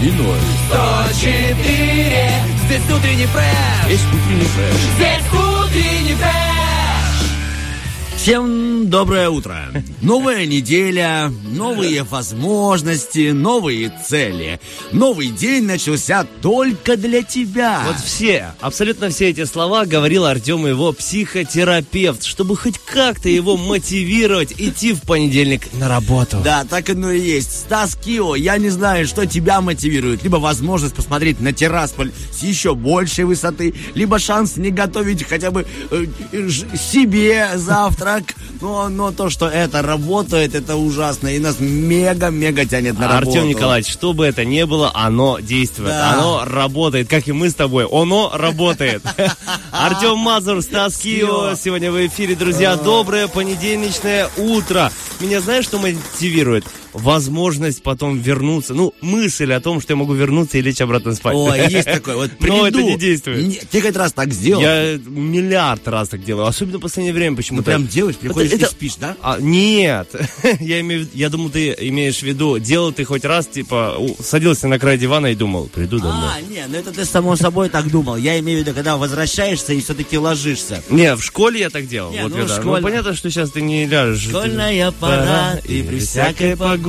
И ноль. 104 Здесь утренний фреш Есть утренний фреш. Здесь утренний фреш Всем доброе утро. Новая неделя, новые возможности, новые цели. Новый день начался только для тебя. Вот все, абсолютно все эти слова говорил Артем его психотерапевт, чтобы хоть как-то его мотивировать идти в понедельник на работу. Да, так оно и есть. Стас Кио, я не знаю, что тебя мотивирует. Либо возможность посмотреть на Террасполь с еще большей высоты, либо шанс не готовить хотя бы э, ж- себе завтрак. Но, но то, что это работает, это ужасно. И нас мега-мега тянет на работу. Артем Николаевич, что бы это ни было, оно действует, Да. оно работает, как и мы с тобой, оно работает. Артем Мазур, Стас Кио, сегодня в эфире, друзья, доброе понедельничное утро. Меня знаешь, что мотивирует? Возможность потом вернуться, ну, мысль о том, что я могу вернуться и лечь обратно спать. Ой, есть такой. Вот приду. Но это не действует. Не- Ты хоть раз так сделал? Я миллиард раз так делаю, особенно в последнее время Ну почему-то. прям делаешь, приходишь Это- и спишь, да? А, нет, я имею, я думаю, ты имеешь в виду, делал ты хоть раз, типа, садился на край дивана и думал, приду домой. А, не, ну это ты само собой так думал. Я имею в виду, когда возвращаешься и все-таки ложишься. Не, в школе я так делал. Не, вот ну, когда. школьно. Ну, понятно, что сейчас ты не ляжешь. Школьная пора и при всякой погоде.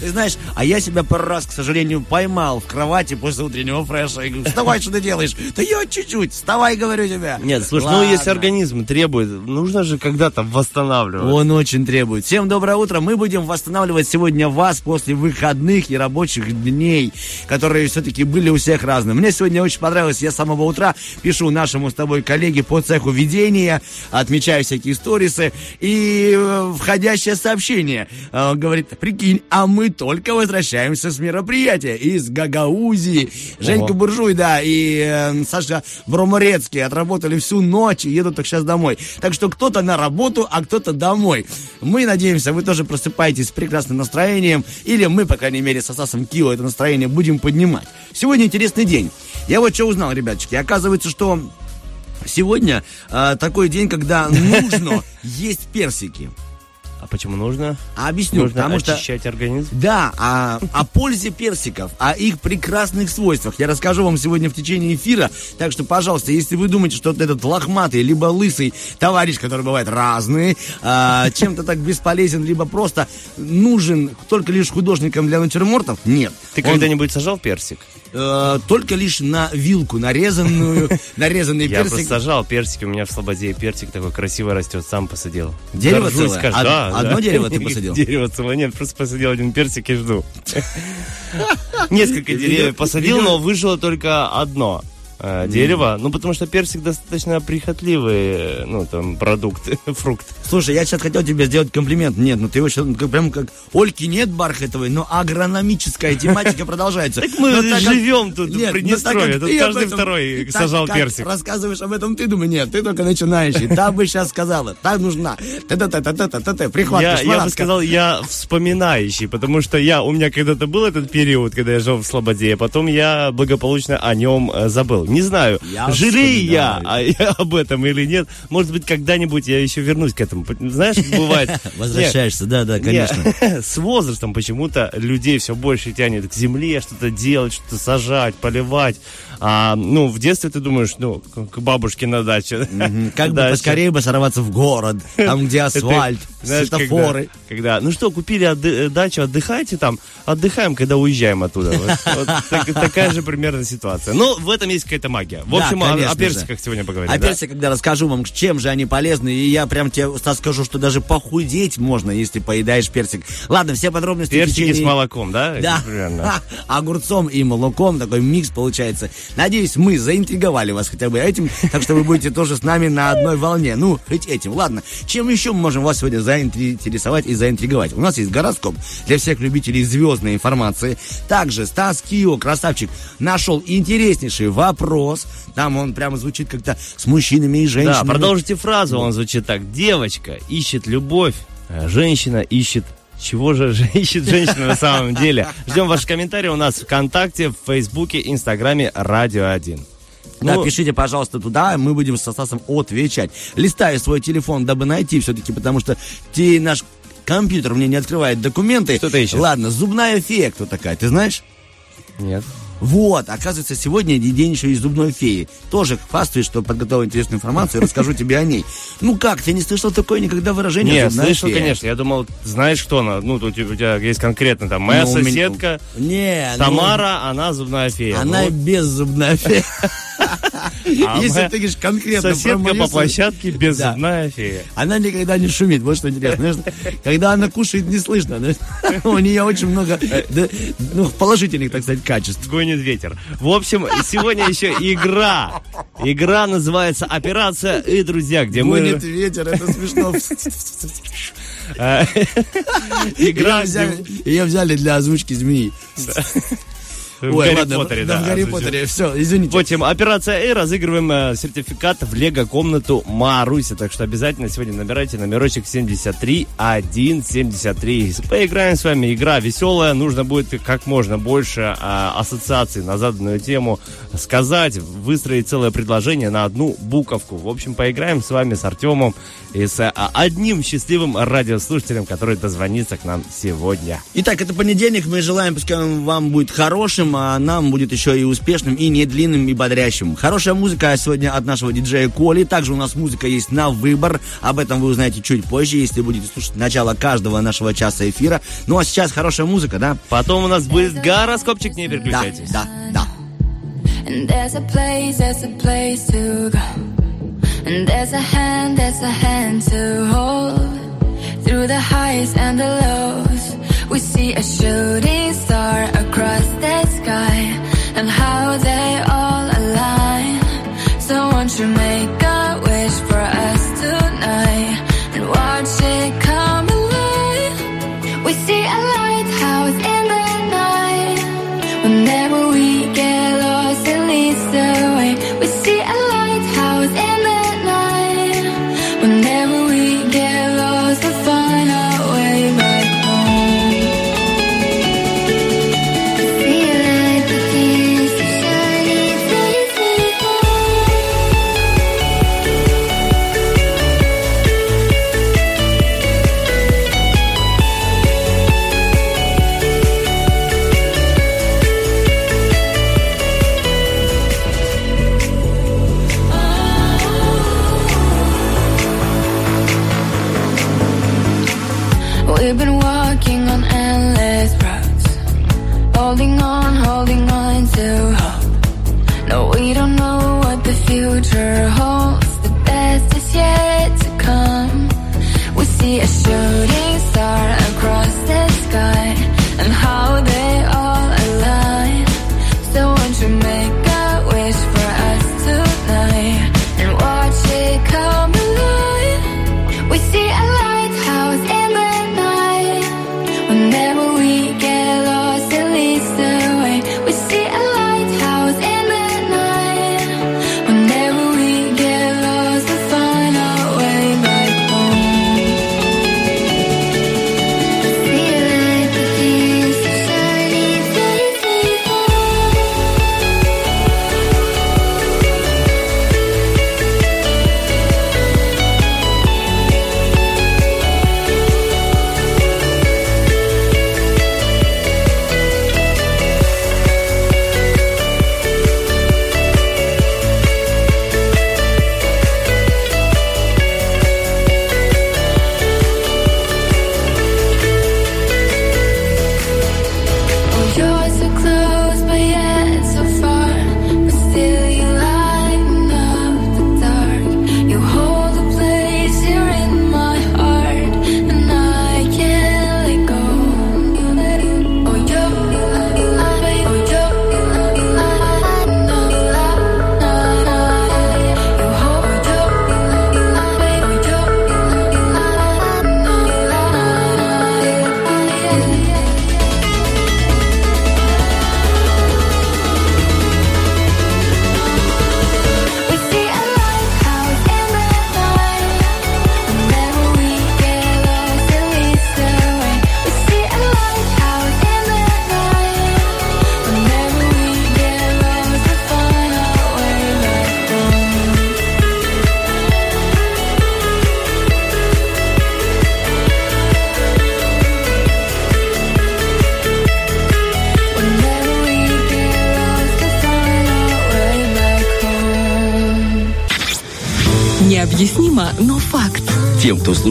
Ты знаешь, а я себя пару раз, к сожалению, поймал в кровати после утреннего фреша. И говорю, вставай, что ты делаешь? Да я чуть-чуть, вставай, говорю тебе. Нет, слушай, ну Ладно. если организм требует, нужно же когда-то восстанавливать. Он очень требует. Всем доброе утро. Мы будем восстанавливать сегодня вас после выходных и рабочих дней, которые все-таки были у всех разные. Мне сегодня очень понравилось. Я с самого утра пишу нашему с тобой коллеге по цеху ведения, отмечаю всякие сторисы и э, входящее сообщение. Э, Он говорит, прикинь, а мы только возвращаемся с мероприятия из Гагаузии. Женька Ого. Буржуй, да, и э, Саша Броморецкий отработали всю ночь и едут только сейчас домой. Так что кто-то на работу, а кто-то домой. Мы надеемся, вы тоже просыпаетесь с прекрасным настроением, или мы, по крайней мере, со Стасом Кио это настроение будем поднимать. Сегодня интересный день. Я вот что узнал, ребяточки. Оказывается, что сегодня э, такой день, когда нужно есть персики. А почему нужно? А объясню, нужно потому что... очищать организм. Да, о, о пользе персиков, о их прекрасных свойствах я расскажу вам сегодня в течение эфира. Так что, пожалуйста, если вы думаете, что этот лохматый, либо лысый товарищ, который бывает разный, а, чем-то так бесполезен, либо просто нужен только лишь художникам для натюрмортов, нет. Ты Он, когда-нибудь сажал персик? э, только лишь на вилку нарезанную, нарезанный Я просто персик. сажал персики, у меня в Слободе персик такой красивый растет, сам посадил. Дерево Горжусь, целое? скажу, Од- да, да. Одно дерево ты посадил? Дерево целое, нет, просто посадил один персик и жду. Несколько деревьев посадил, но выжило только одно э, дерево. Ну, потому что персик достаточно прихотливый, э, ну, там, продукт, фрукт. Слушай, я сейчас хотел тебе сделать комплимент. Нет, ну ты очень, ну, как- прям как Ольки нет бархатовой, но агрономическая тематика продолжается. Так мы так живем тут в Приднестровье, так тут каждый второй так сажал персик. рассказываешь об этом, ты думаешь, нет, ты только начинающий. Та бы сейчас сказала, та нужна. Та-та-та-та-та-та, прихватка, Я, бы сказал, я вспоминающий, потому что я, у меня когда-то был этот период, когда я жил в Слободе, а потом я благополучно о нем э, забыл. Не знаю, Я жалею я, а- об этом или нет. Может быть, когда-нибудь я еще вернусь к этому. Знаешь, бывает... Возвращаешься, да, да, конечно. С возрастом почему-то людей все больше тянет к земле, что-то делать, что-то сажать, поливать. А, ну, в детстве ты думаешь, ну, к бабушке на даче. Как бы поскорее бы сорваться в город, там, где асфальт, светофоры. Когда, ну что, купили э, дачу, отдыхайте там, отдыхаем, когда уезжаем оттуда. Такая же примерно ситуация. Но в этом есть какая-то магия. В общем, о- персиках сегодня поговорим. О персиках, когда расскажу вам, чем же они полезны. И я прям тебе, скажу, что даже похудеть можно, если поедаешь персик. Ладно, все подробности Персики с молоком, да? Да, огурцом и молоком, такой микс получается. Надеюсь, мы заинтриговали вас хотя бы этим, так что вы будете тоже с нами на одной волне. Ну, хоть этим. Ладно, чем еще мы можем вас сегодня заинтересовать и заинтриговать? У нас есть гороскоп для всех любителей звездной информации. Также Стас Кио, красавчик, нашел интереснейший вопрос. Там он прямо звучит как-то с мужчинами и Да, женщинами. продолжите фразу, он звучит так. Девочка ищет любовь, а женщина ищет... Чего же ищет женщина на самом деле? Ждем ваши комментарии у нас ВКонтакте, в Фейсбуке, Инстаграме Радио 1. Да, Ну, пишите, пожалуйста, туда, мы будем со Стасом отвечать. Листаю свой телефон, дабы найти все-таки, потому что те, наш компьютер мне не открывает документы. Что ты ищешь? Ладно, зубная фея кто такая, ты знаешь? Нет. Вот, оказывается, сегодня день еще и зубной феи. Тоже хвастаюсь, что подготовил интересную информацию и расскажу тебе о ней. Ну как, ты не слышал такое никогда выражение? Нет, «зубная слышал, фея»? конечно. Я думал, знаешь, кто она? Ну, тут у тебя есть конкретно там моя Ну, соседка Не, ну, Тамара, она зубная фея. Она Ну, беззубная фея. а Если ты говоришь конкретно Соседка по площадке беззубная фея. Она никогда не шумит, вот что интересно. Когда она кушает, не слышно. У нее очень много ну, положительных, так сказать, качеств. Гонит ветер. В общем, сегодня еще игра. Игра называется «Операция и друзья», где мы... Гонит ветер, это смешно. э, Игра, Ее взяли, ее взяли для озвучки змеи. В Ой, Гарри ладно, Поттере, да, в Гарри. Поттере. Все, извините. В общем, операция «Э» разыгрываем э, сертификат в лего-комнату Маруся. Так что обязательно сегодня набирайте номерочек 73173. Поиграем с вами. Игра веселая. Нужно будет как можно больше э, ассоциаций на заданную тему сказать, выстроить целое предложение на одну буковку. В общем, поиграем с вами с Артемом и с э, одним счастливым радиослушателем, который дозвонится к нам сегодня. Итак, это понедельник. Мы желаем, пускай он вам будет хорошим, а нам будет еще и успешным, и не длинным, и бодрящим. Хорошая музыка сегодня от нашего диджея Коли. Также у нас музыка есть на выбор. Об этом вы узнаете чуть позже, если будете слушать начало каждого нашего часа эфира. Ну а сейчас хорошая музыка, да? Потом у нас будет гороскопчик, не Да, переключайтесь. да, да. And there's a place, there's a place to go. And there's a hand, there's a hand to hold. Through the highs and the lows, we see a shooting star across the sky.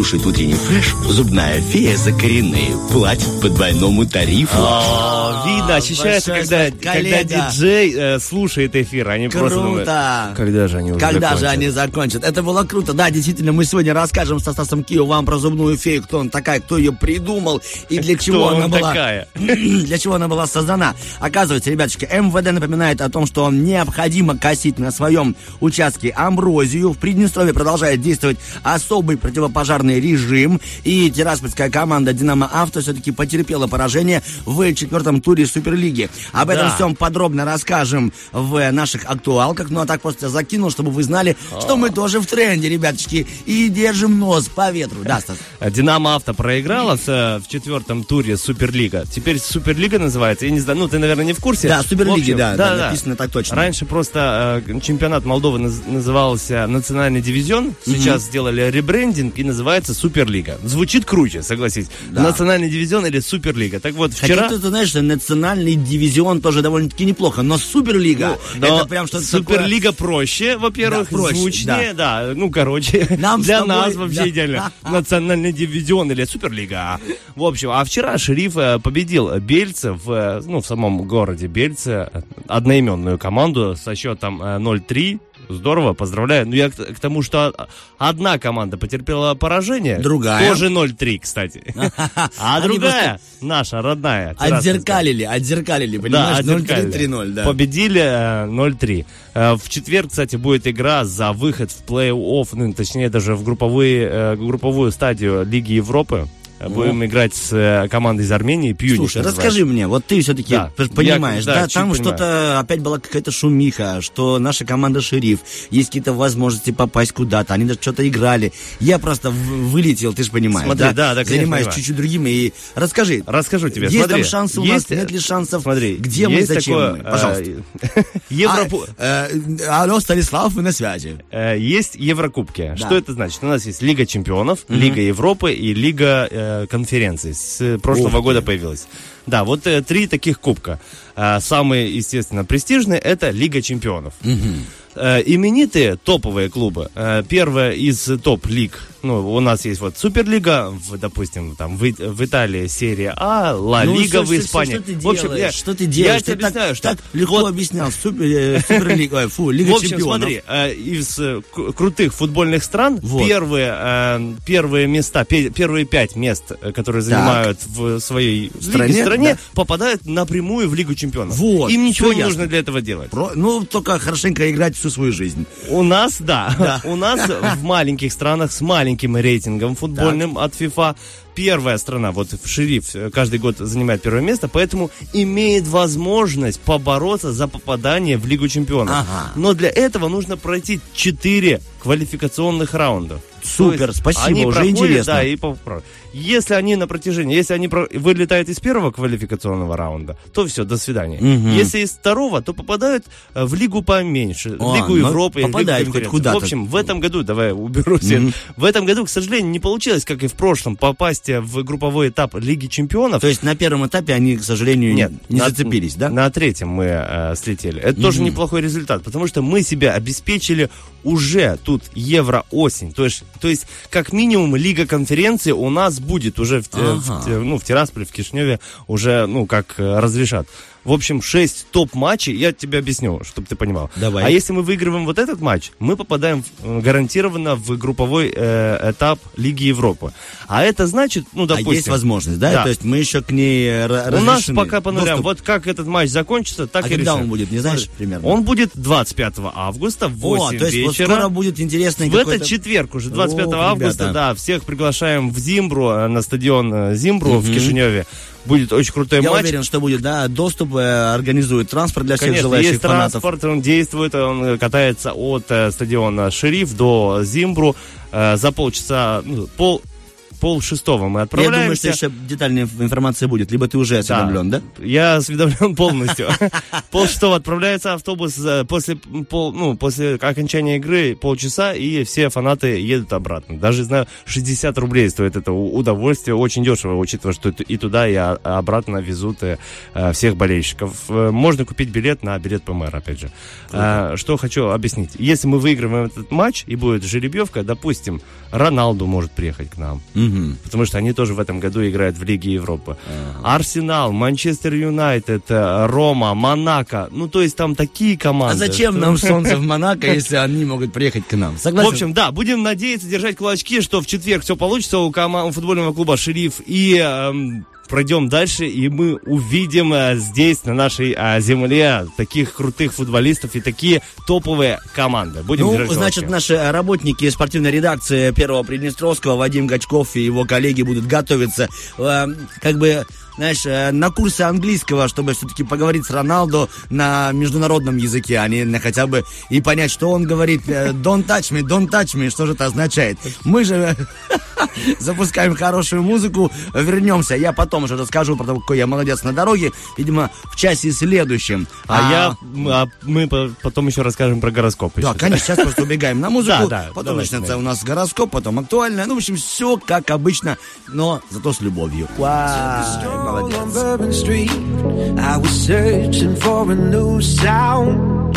Слушает утренний фреш, зубная фея за коренные платит по двойному тарифу. А, Видно, ощущается, когда, когда диджей э, слушает эфир. Они просто думают, Круто! когда же они уже Когда же закончат? они закончат? Это было круто. Да, действительно, мы сегодня расскажем со Стасом Кио вам про зубную фею, кто она такая, кто ее придумал и для Кто чего она он была. такая? Для чего она была создана? Оказывается, ребяточки, МВД напоминает о том, что необходимо косить на своем участке амброзию. В Приднестровье продолжает действовать особый противопожарный режим. И тираспольская команда «Динамо Авто» все-таки потерпела поражение в четвертом туре Суперлиги. Об этом Да. всем подробно расскажем в наших актуалках. Ну а так просто закинул, чтобы вы знали, что мы тоже в тренде, ребяточки. И держим нос по ветру. Да, Стас? Динамо Авто проиграла в, э, в четвертом туре Суперлига. Теперь Суперлига называется. Я не знаю, ну ты, наверное, не в курсе. Да, Суперлиги, общем, да, да, написано так точно. Раньше просто э, чемпионат Молдовы наз- назывался Национальный дивизион. Сейчас сделали ребрендинг и называется Суперлига. Звучит круче, согласись. Национальный дивизион или Суперлига. Так вот, Хотя вчера... ты, ты знаешь, что национальный дивизион тоже довольно-таки неплохо, но Суперлига, Ну, Но это прям что-то такое... Суперлига проще, во-первых, Да, проще, звучнее, да. ну, короче, Нам для тобой, нас вообще да. идеально. Национальный дивизион или Суперлига. В общем, а вчера Шериф э, победил Бельце в, э, ну, в самом городе Бельце, э, одноименную команду со счетом э, 0-3. Здорово, поздравляю. Ну, я к, к тому, что одна команда потерпела поражение. Другая. Тоже 0-3, кстати. А другая, наша родная. Отзеркалили, отзеркалили, понимаешь? отзеркалили. 0-3-3-0, да. Победили э, 0-3. Э, В четверг, кстати, будет игра за выход в плей-офф, ну, точнее, даже в групповые, э, групповую стадию Лиги Европы. Э, Будем играть с э, командой из Армении, Пьюнич Слушай, расскажи мне, вот ты все-таки Да. понимаешь, Я- да, да, там что-то опять была какая-то шумиха, что наша команда шериф, есть какие-то возможности попасть куда-то, они даже что-то играли. Я просто вылетел, ты же понимаешь, Смотри, да, да, конечно, занимаюсь чуть-чуть другим, и расскажи. Расскажу тебе, Есть смотри. там шансы у Есть, нас, нет ли шансов? Смотри, где мы, зачем такое, мы? э, Пожалуйста. Европу... А, э, алло, Станислав, вы на связи. Э, Есть Еврокубки. Да. Что это значит? У нас есть Лига чемпионов, Лига Европы и Лига э, конференций. С э, прошлого Ух года появилась. Да, вот э, три таких кубка. А, самые, естественно, престижные это Лига чемпионов. Э, именитые топовые клубы. Э, первая из топ-лиг. Ну, у нас есть вот Суперлига, в, допустим, там в, в Италии серия А, Ла Ну, Лига что- в что- Испании. Что, ты в общем, делаешь? я, что ты я делаешь? тебе Ты так- объясняю, что так легко вот объяснял. Супер, э, Суперлига, ой, фу, Лига в общем, чемпионов. смотри, э, из э, крутых футбольных стран Вот. первые, э, первые места, пе- первые пять мест, э, которые занимают в своей Стране, стране, стране да. попадают напрямую в Лигу чемпионов. Вот, Им ничего не ясно. нужно для этого делать. Про- ну, только хорошенько играть всю свою жизнь. У нас, да, у нас в маленьких странах с маленьким рейтингом футбольным от FIFA первая страна, вот в Шериф э, каждый год занимает первое место, поэтому имеет возможность побороться за попадание в Лигу чемпионов. Ага. Но для этого нужно пройти 4 квалификационных раунда. Супер, есть спасибо, они уже проходят, интересно. Да, и Если они на протяжении, если они про- вылетают из первого квалификационного раунда, то все, до свидания. Мгм. Если из второго, то попадают э, в лигу поменьше, О, в Лигу ну, Европы, и в Лигу попадают хоть куда-то. В общем, в этом году, давай уберу все. В этом году, к сожалению, не получилось, как и в прошлом, попасть в групповой этап Лиги Чемпионов. То есть на первом этапе они, к сожалению, Нет, не на- зацепились, да? На третьем мы э, слетели. Это тоже неплохой результат, потому что мы себя обеспечили уже тут Евро-осень. То есть, то есть, как минимум, Лига конференции у нас будет уже в, в Ага. те- ну, в Тирасполе, в Кишневе уже, ну, как э, разрешат. В общем, 6 топ-матчей, я тебе объясню, чтобы ты понимал. Давай. А если мы выигрываем вот этот матч, мы попадаем в- э, гарантированно в групповой э, этап Лиги Европы. А это значит, ну, А допустим... есть возможность, да? Да. То есть мы еще к ней э, ра- У нас разрешены. пока по нулям. Доступ. Вот как этот матч закончится, так А и когда решим. он будет, не знаешь, примерно? Он будет 25 августа в 8 О, то есть вот вечера. скоро будет интересный в этот четверг уже, 25 Ох, августа, ребята. да, всех приглашаем в Зимбру, э, на стадион э, Зимбру в Кишиневе. Будет очень крутой Я матч. уверен, что будет, да, доступ, э, организует транспорт для всех Конечно, желающих есть фанатов. транспорт, он действует, он э, катается от э, стадиона Шериф до Зимбру э, за полчаса, ну, пол, пол шестого мы Я отправляемся. думаю, что еще детальная инф- информация будет. Либо ты уже осведомлен, да? Я осведомлен полностью. Пол шестого отправляется автобус э, после, пол, ну, после окончания игры полчаса, и все фанаты едут обратно. Даже, знаю, 60 рублей стоит это удовольствие. Очень дешево, учитывая, что и туда, и обратно везут э, э, всех болельщиков. Можно купить билет на билет ПМР, опять же. А, Что хочу объяснить. Если мы выиграем этот матч, и будет жеребьевка, допустим, Роналду может приехать к нам. Потому что они тоже в этом году играют в Лиге Европы. Арсенал, Манчестер Юнайтед, э, Рома, Монако. Ну, то есть там такие команды. А зачем что- нам солнце в Монако, если они могут приехать к нам? В Согласен? общем, да, будем надеяться, держать кулачки, что в четверг все получится у, кома- у футбольного клуба «Шериф». И эм, пройдем дальше, и мы увидим э, здесь, на нашей э, земле, таких крутых футболистов и такие топовые команды. Будем Ну, значит, наши работники спортивной редакции Первого Приднестровского, Вадим Гачков и его коллеги будут готовиться, э, как бы, знаешь, э, на курсы английского, чтобы все-таки поговорить с Роналдо на международном языке, а не на хотя бы и понять, что он говорит э, «don't touch me, don't touch me», что же это означает. Мы же запускаем хорошую музыку, вернемся. Я потом уже расскажу про то, какой я молодец на дороге, видимо, в часе следующем. А, я, м, а мы по- потом еще расскажем про гороскоп. Да, еще. конечно, сейчас просто убегаем на музыку, Да, да, потом начнется у нас гороскоп, потом актуальное. Ну, в общем, все как обычно, но зато с любовью. Вау, Hole on Bourbon Street, I was searching for a new sound.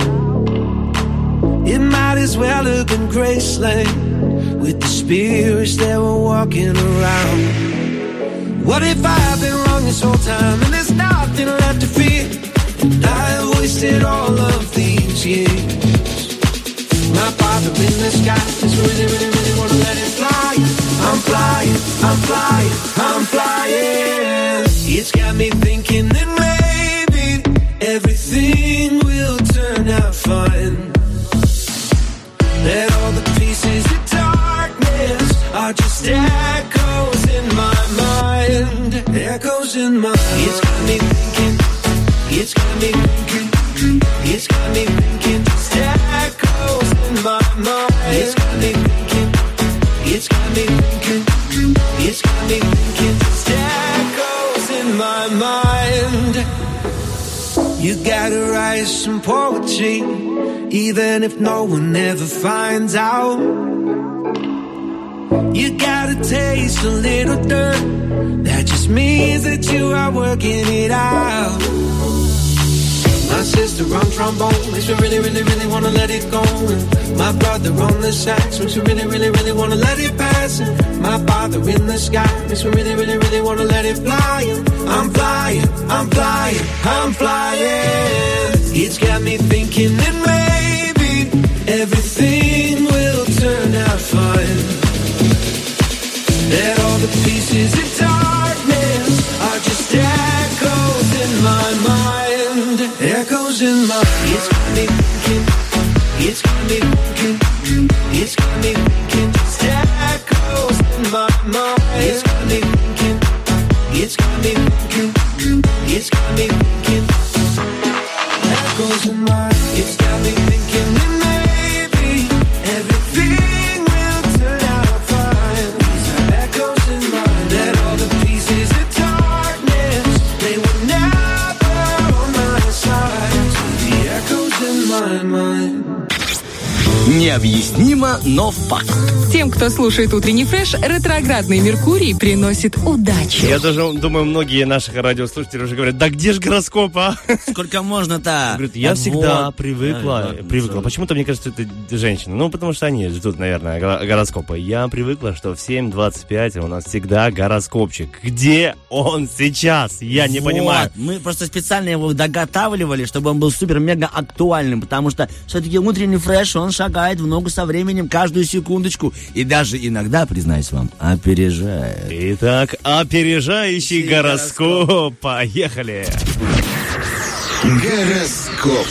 It might as well have been Graceland with the spirits that were walking around. What if I've been wrong this whole time and there's nothing left to fear? And I have wasted all of these years. My father in the sky is really, really, really wanna let it fly. I'm flying, I'm flying, I'm flying. It's got me thinking that maybe everything will turn out fine. That all the pieces of darkness are just echoes in my mind. Echoes in my mind. It's got me thinking. It's got me thinking. It's got me thinking. Just echoes in my mind. It's got me thinking. It's got me thinking. It's got me thinking. Mind. You gotta write some poetry, even if no one ever finds out. You gotta taste a little dirt. That just means that you are working it out. My sister on trombone makes me really, really, really wanna let it go. And my brother on the sax makes me really, really, really wanna let it pass. And my father in the sky makes me really, really, really wanna let it fly. I'm flying, I'm flying, I'm flying. It's got me thinking that maybe everything will turn out fine. That all the pieces darkness In my It's got me thinking. It's got me Необъяснимо, но факт. Тем, кто слушает утренний фреш, ретроградный Меркурий приносит удачу. Я даже думаю, многие наши радиослушатели уже говорят, да где же гороскоп, а? Сколько можно-то? Говорит, я Вот. всегда Ай, привыкла, ладно, привыкла. всё. Почему-то мне кажется, это женщина. Ну, потому что они ждут, наверное, горо- гороскопа. Я привыкла, что в 7.25 у нас всегда гороскопчик. Где он сейчас? Я не Вот. понимаю. Мы просто специально его доготавливали, чтобы он был супер-мега актуальным, потому что все-таки утренний фреш, он шагает в ногу со временем каждую секундочку. И даже иногда, признаюсь вам, опережает. Итак, опережающий гороскоп. Поехали. Гороскоп.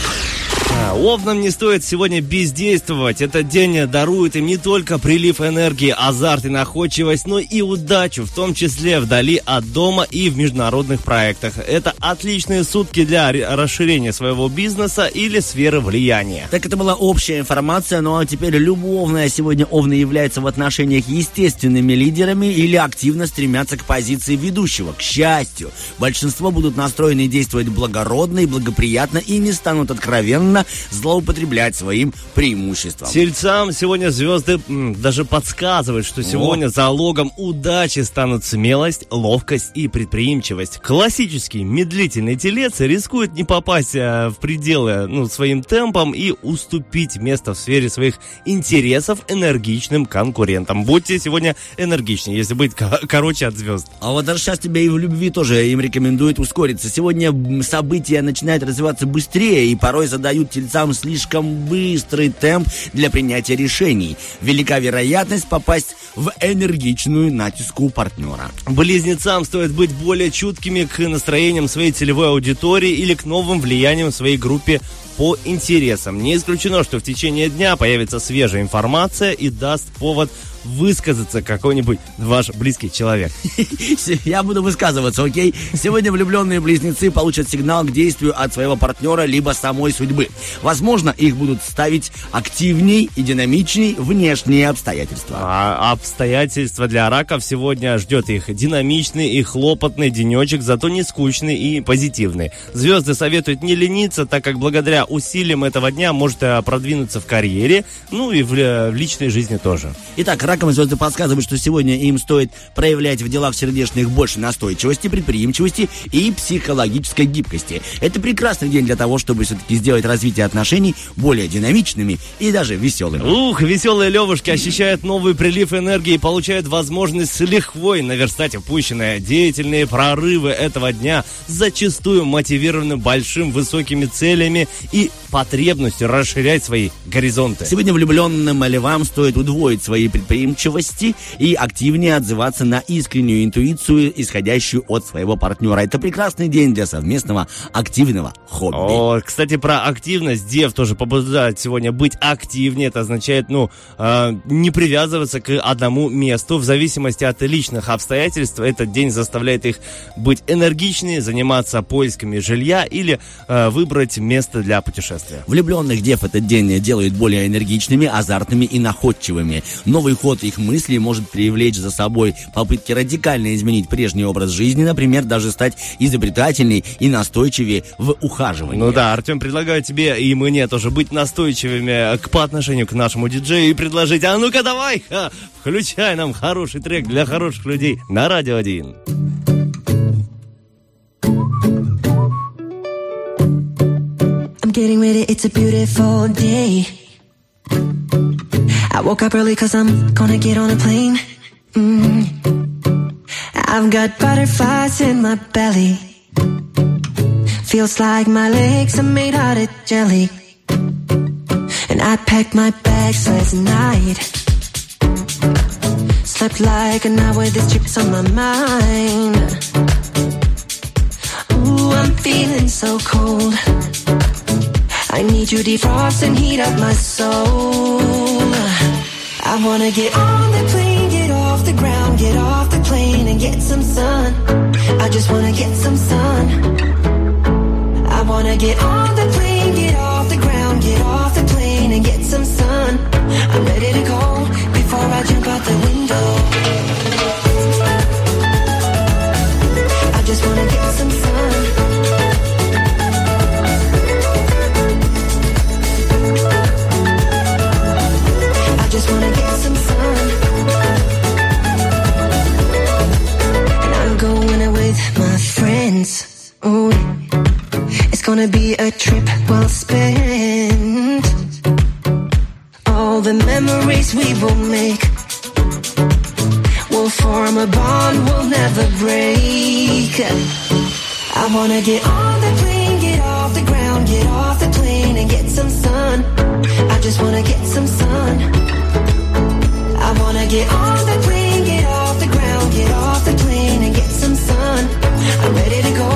Овнам не стоит сегодня бездействовать. Этот день дарует им не только прилив энергии, азарт и находчивость, но и удачу, в том числе вдали от дома и в международных проектах. Это отличные сутки для расширения своего бизнеса или сферы влияния. Так это была общая информация, ну а теперь любовная. Сегодня Овны являются в отношениях естественными лидерами или активно стремятся к позиции ведущего. К счастью, большинство будут настроены действовать благородно и благоприятно и не станут откровенно злоупотреблять своим преимуществом. Тельцам сегодня звезды м, даже подсказывают, что сегодня О. залогом удачи станут смелость, ловкость и предприимчивость. Классический медлительный телец рискует не попасть а, в пределы ну, своим темпом и уступить место в сфере своих интересов энергичным конкурентам. Будьте сегодня энергичнее, если быть короче от звезд. А вот даже сейчас тебе и в любви тоже им рекомендуют ускориться. Сегодня события начинают развиваться быстрее и порой задают тельцам слишком быстрый темп для принятия решений. Велика вероятность попасть в энергичную натиску партнера. Близнецам стоит быть более чуткими к настроениям своей целевой аудитории или к новым влияниям в своей группе по интересам. Не исключено, что в течение дня появится свежая информация и даст повод высказаться какой-нибудь ваш близкий человек. Я буду высказываться, окей? Сегодня влюбленные близнецы получат сигнал к действию от своего партнера либо самой судьбы. Возможно, их будут ставить активней и динамичней внешние обстоятельства. А обстоятельства для раков сегодня ждет их динамичный и хлопотный денечек, зато не скучный и позитивный. Звезды советуют не лениться, так как благодаря усилиям этого дня может э, продвинуться в карьере, ну и в, э, в личной жизни тоже. Итак, раком звезды подсказывают, что сегодня им стоит проявлять в делах сердечных больше настойчивости, предприимчивости и психологической гибкости. Это прекрасный день для того, чтобы все-таки сделать развитие отношений более динамичными и даже веселыми. Ух, веселые левушки ощущают новый прилив энергии и получают возможность с лихвой наверстать упущенное. Деятельные прорывы этого дня зачастую мотивированы большим высокими целями и потребностью расширять свои горизонты. Сегодня влюбленным львам стоит удвоить свои предприимчивости и активнее отзываться на искреннюю интуицию, исходящую от своего партнера. Это прекрасный день для совместного активного хобби. О, кстати, про активность Дев тоже побуждает сегодня быть активнее. Это означает, ну, э, не привязываться к одному месту. В зависимости от личных обстоятельств этот день заставляет их быть энергичнее, заниматься поисками жилья или э, выбрать место для путешествия. Влюбленных дев этот день делает более энергичными, азартными и находчивыми. Новый ход их мыслей может привлечь за собой попытки радикально изменить прежний образ жизни, например, даже стать изобретательней и настойчивее в ухаживании. Ну да, Артем, предлагаю тебе и мне тоже быть настойчивыми к, по отношению к нашему диджею и предложить, а ну-ка давай, ха, включай нам хороший трек для хороших людей на Радио 1. getting ready, it's a beautiful day. I woke up early cause I'm gonna get on a plane. Mm. I've got butterflies in my belly. Feels like my legs are made out of jelly. And I packed my bags last night. Slept like an hour, this trip's on my mind. Ooh, I'm feeling so cold. I need you defrost and heat up my soul. I wanna get on the plane, get off the ground, get off the plane and get some sun. I just wanna get some sun. I wanna get on the plane, get off the ground, get off the plane and get some sun. I'm ready to go before I jump out the window. I just wanna get gonna be a trip well spent. All the memories we will make will form a bond we'll never break. I wanna get on the plane, get off the ground, get off the plane and get some sun. I just wanna get some sun. I wanna get on the plane, get off the ground, get off the plane and get some sun. I'm ready to go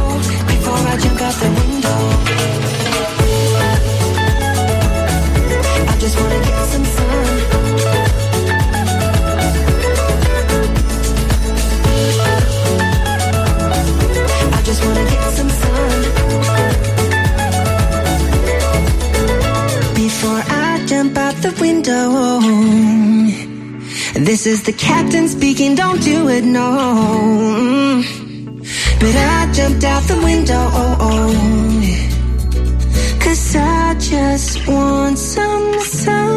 before I jump out the window. This is the captain speaking, don't do it, no. But I jumped out the window, oh, oh. Cause I just want some sun.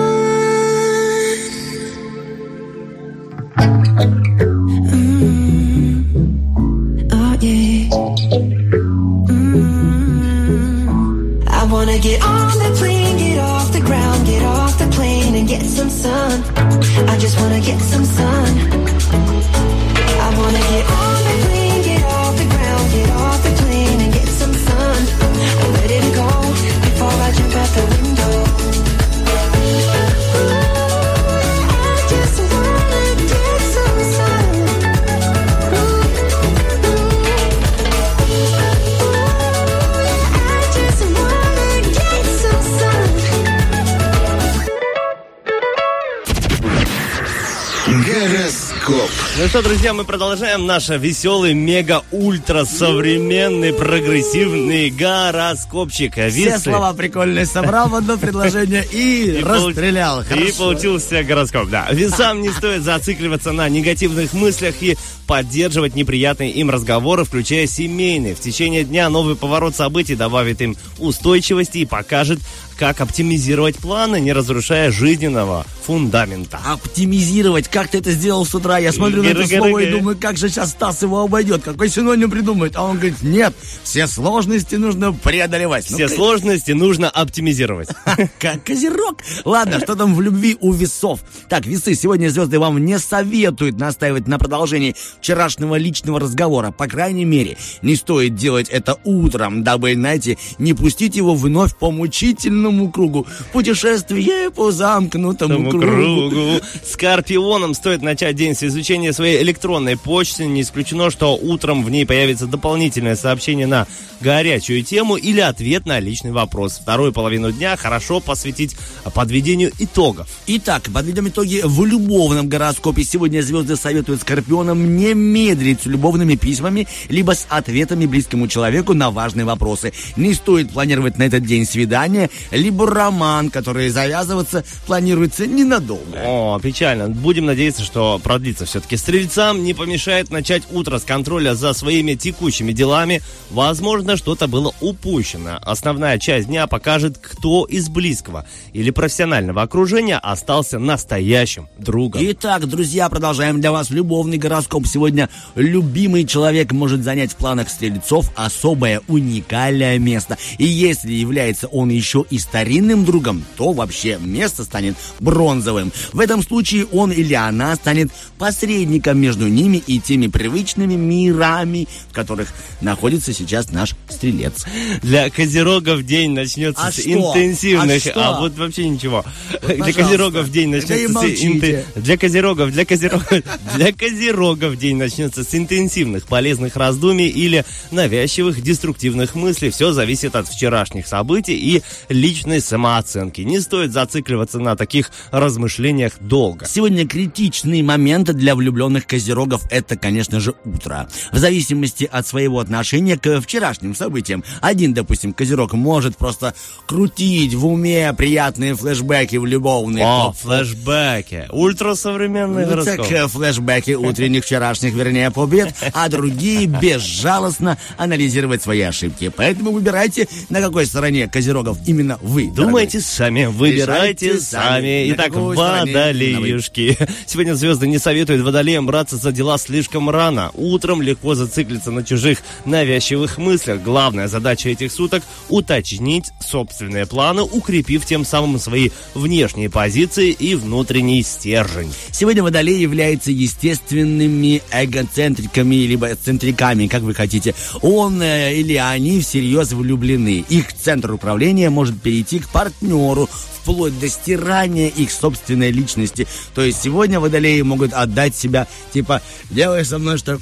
Что, друзья, мы продолжаем наш веселый, мега-ультра современный, прогрессивный гороскопчик. Все Весы. слова прикольные собрал в одно предложение и, И расстрелял. И Хорошо. получился гороскоп, да. Весам не стоит зацикливаться на негативных мыслях и поддерживать неприятные им разговоры, включая семейные. В течение дня новый поворот событий добавит им устойчивости и покажет, как оптимизировать планы, не разрушая жизненного фундамента. Оптимизировать. Как ты это сделал с утра? Я смотрю на это слово и думаю, как же сейчас Стас его обойдет? Какой синоним придумает? А он говорит, нет, все сложности нужно преодолевать. Ну, Все ка- сложности нужно оптимизировать. Как козерог. Ладно, что там в любви у весов? Так, весы, сегодня звезды вам не советуют настаивать на продолжении вчерашнего личного разговора. По крайней мере, не стоит делать это утром, дабы, знаете, не пустить его вновь по мучительному кругу. Путешествие по замкнутому Тому кругу. кругу. Скорпионам стоит начать день с изучения своей электронной почты. Не исключено, что утром в ней появится дополнительное сообщение на горячую тему или ответ на личный вопрос. Вторую половину дня хорошо посвятить подведению итогов. Итак, подведем итоги в любовном гороскопе. Сегодня звезды советуют Скорпионам не медлить с любовными письмами, либо с ответами близкому человеку на важные вопросы. Не стоит планировать на этот день свидание, либо роман, который завязываться планируется ненадолго. О, печально. Будем надеяться, что продлится все-таки. Стрельцам не помешает начать утро с контроля за своими текущими делами. Возможно, что-то было упущено. Основная часть дня покажет, кто из близкого или профессионального окружения остался настоящим другом. Итак, друзья, продолжаем для вас любовный гороскоп. Сегодня любимый человек может занять в планах стрельцов особое уникальное место. И если является он еще и старинным другом, то вообще место станет бронзовым. В этом случае он или она станет посредником между ними и теми привычными мирами, в которых находится сейчас наш стрелец. Для козерогов день начнется А с что? интенсивных... А что? вот вообще ничего. для пожалуйста. козерогов день Да начнется с... молчите. инте- Для козерогов, для козерогов... Для козерогов день начнется с интенсивных полезных раздумий или навязчивых деструктивных мыслей. Все зависит от вчерашних событий и личной самооценки. Не стоит зацикливаться на таких размышлениях долго. Сегодня критичный момент для влюбленных козерогов – это, конечно же, утро. В зависимости от своего отношения к вчерашним событиям. Один, допустим, козерог может просто крутить в уме приятные флешбеки в любовные. О, флешбеки. Ультрасовременный Ну, гороскоп. так э, флешбеки утренних вчерашних, вернее, побед, а другие безжалостно анализировать свои ошибки. Поэтому выбирайте, на какой стороне козерогов именно вы. дорогой. Думайте сами, выбирайте Решайте сами. Итак, водолеюшки. Сегодня звезды не советуют водолеям браться за дела слишком рано. Утром легко зациклиться на чужих навязчивых мыслях. Главная задача этих суток – уточнить собственные планы, укрепив тем самым свои внешние позиции и внутренний стержень. Сегодня Водолей является естественными эгоцентриками, либо центриками, как вы хотите. Он э, или они всерьез влюблены. Их центр управления может перейти к партнеру, вплоть до стирания их собственной личности. То есть сегодня водолеи могут отдать себя, типа, делай со мной что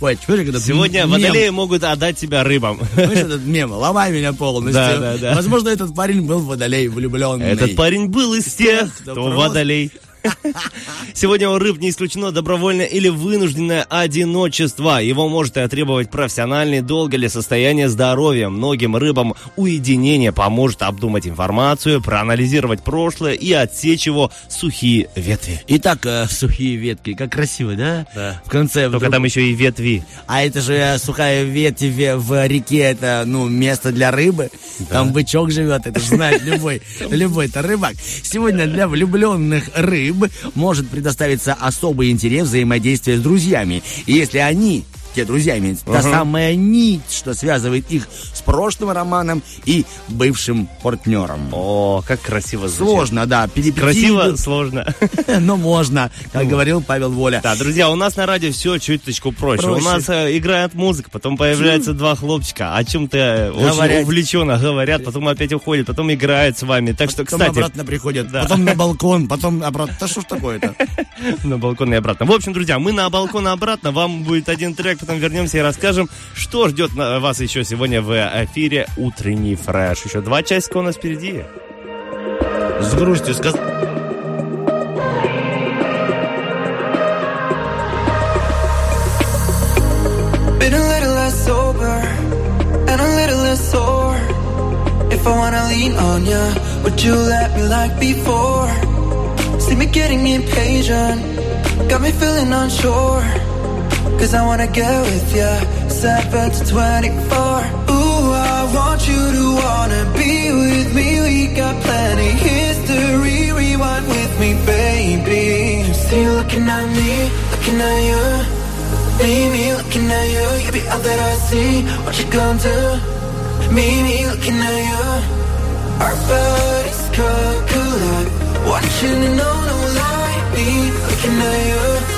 этот Сегодня мем? водолеи могут отдать тебя рыбам. Знаешь, этот мем, ломай меня полностью. Да, да, да. Возможно, этот парень был водолей влюбленный. Этот парень был из тех, кто кто водолей. Сегодня у рыб не исключено добровольное или вынужденное одиночество. Его может и требовать профессиональный долг или состояние здоровья. Многим рыбам уединение поможет обдумать информацию, проанализировать прошлое и отсечь его сухие ветви. Итак, э, сухие ветки, как красиво, да? Да. В конце Только вдруг- там еще и ветви. А это же э, сухая ветвь в реке, это, ну, место для рыбы. Там бычок живет, это знает любой, любой-то рыбак. Сегодня для влюбленных рыб может предоставиться особый интерес взаимодействия с друзьями. Если они те друзья имеются, та самая нить, что связывает их с прошлым романом и бывшим партнером. О, как красиво звучит. Сложно, да, перипетии Красиво, идут, сложно. но можно, как говорил Павел Воля. Да, друзья, у нас на радио все чуточку проще. Проще. У нас э, играет музыка, потом появляются два хлопчика, о чем-то э, очень увлеченно говорят, потом опять уходят, потом играют с вами. Так что, Потом кстати, обратно приходят, Да. потом на балкон, потом обратно. Да что ж такое-то? на балкон и обратно. В общем, друзья, мы на балкон и обратно. Вам будет один трек, потом вернемся и расскажем, что ждет вас еще сегодня в эфире «Утренний фреш». Еще два часика у нас впереди. С грустью сказал. I wanna lean on ya, would you let me like before? See me getting impatient, got me feeling unsure. Cause I wanna get with ya, 7 to 24. Ooh, I want you to wanna be with me. We got plenty history, rewind with me, baby. See you looking at me, looking at you. Me, me looking at you, you be all that I see. What you gonna do? Me, me looking at you. Our bodies could collide. You to know, no lie. Me looking at you.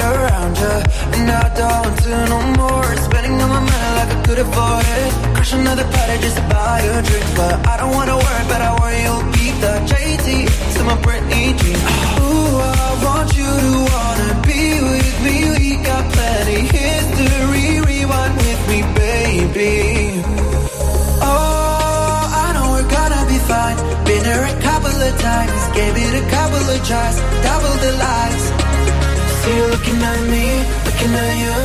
around you. And I don't want to no more. Spending on my mind like I could afford it. Crush another party just to buy a drink, but I don't wanna worry, but I worry you'll beat the JT. So my Britney jeans. Ooh, I want you to wanna be with me. We got plenty history. Rewind with me, baby. Oh, I know we're gonna be fine. Been here a couple of times, gave it a couple of tries, double the lies. See you looking at me, looking at you.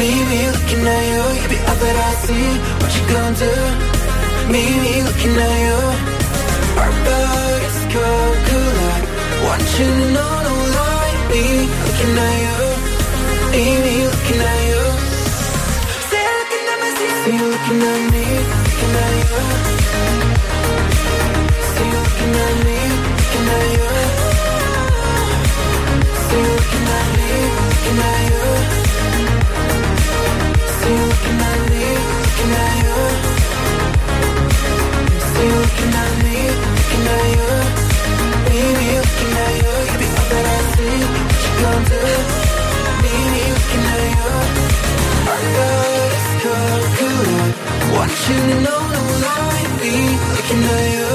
Baby, looking at you, you be all that I see. What you gonna do? Me, me looking at you. Our bodies could collide. Want you to know, no lie. Me looking at you. Baby, looking at you. Say looking at me, see you looking at me, looking at you. Want you to know, no lie. Be looking at you.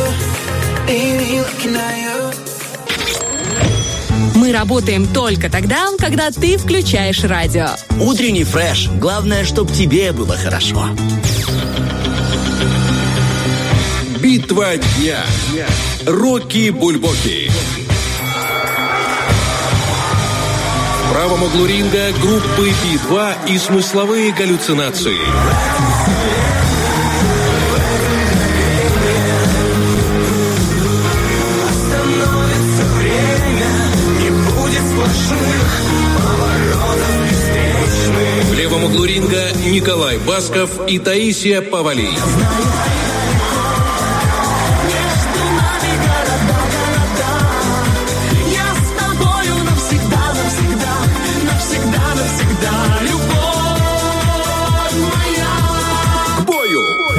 Baby, looking at you. Мы работаем только тогда, когда ты включаешь радио. Утренний фреш. Главное, чтоб тебе было хорошо. Битва дня. Рокки Бульбоки. В правом углу ринга группы Би-2 и смысловые галлюцинации. Левом углу Николай Басков и Таисия Павалий.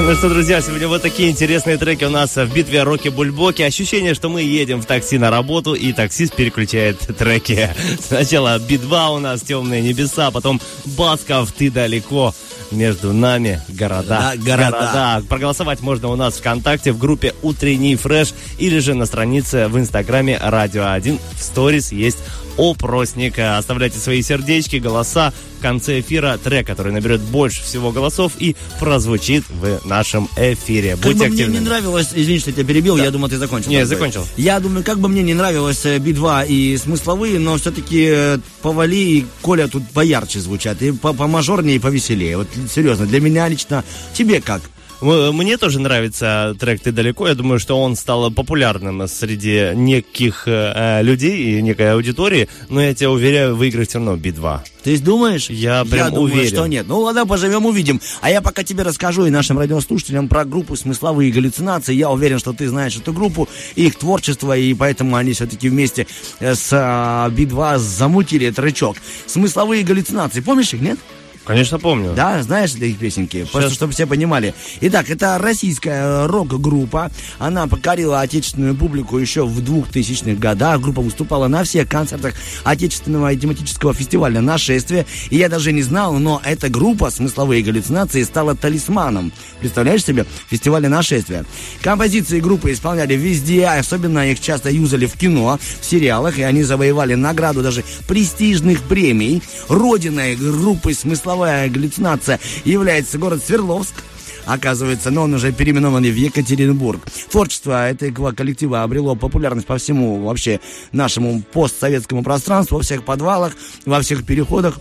Ну что, друзья, сегодня вот такие интересные треки у нас в битве Роки Бульбоки. Ощущение, что мы едем в такси на работу, и таксист переключает треки. Сначала Би-2 у нас «Темные небеса», потом Басков «Ты далеко». Между нами города. Да, города. Проголосовать можно у нас ВКонтакте в группе «Утренний фреш» или же на странице в Инстаграме «Радио 1». В сторис есть опросник. Оставляйте свои сердечки, голоса. В конце эфира трек, который наберет больше всего голосов и прозвучит в нашем эфире. Как Будьте бы мне активны. не нравилось, извини, что я тебя перебил, я думал, ты закончил. Не, закончил. Я думаю, как бы мне не нравилось э, Би-2 и смысловые, но все-таки э, Повали и Коля тут поярче звучат, и по- помажорнее, и повеселее. Вот серьезно, для меня лично, тебе как? М- Мне тоже нравится трек «Ты далеко». Я думаю, что он стал популярным среди неких э, людей и некой аудитории. Но я тебя уверяю, выиграть все равно Би-2. Ты думаешь? Я прям думаю, уверен. что нет. Ну ладно, поживем, увидим. А я пока тебе расскажу и нашим радиослушателям про группу «Смысловые галлюцинации». Я уверен, что ты знаешь эту группу, их творчество, и поэтому они все-таки вместе э, с а, Би-2 замутили рычаг. «Смысловые галлюцинации». Помнишь их, нет? Конечно, помню. Да, знаешь эти песенки? Просто чтобы все понимали. Итак, это российская рок-группа. Она покорила отечественную публику еще в 2000-х годах. Группа выступала на всех концертах отечественного и тематического фестиваля «Нашествие». И я даже не знал, но эта группа «Смысловые галлюцинации» стала талисманом. Представляешь себе? Фестиваля «Нашествие». Композиции группы исполняли везде, особенно их часто юзали в кино, в сериалах, и они завоевали награду даже престижных премий. Родиной группы «Смысловая галлюцинация» является город Свердловск. Оказывается, но он уже переименован в Екатеринбург. Творчество этого коллектива обрело популярность по всему вообще нашему постсоветскому пространству, во всех подвалах, во всех переходах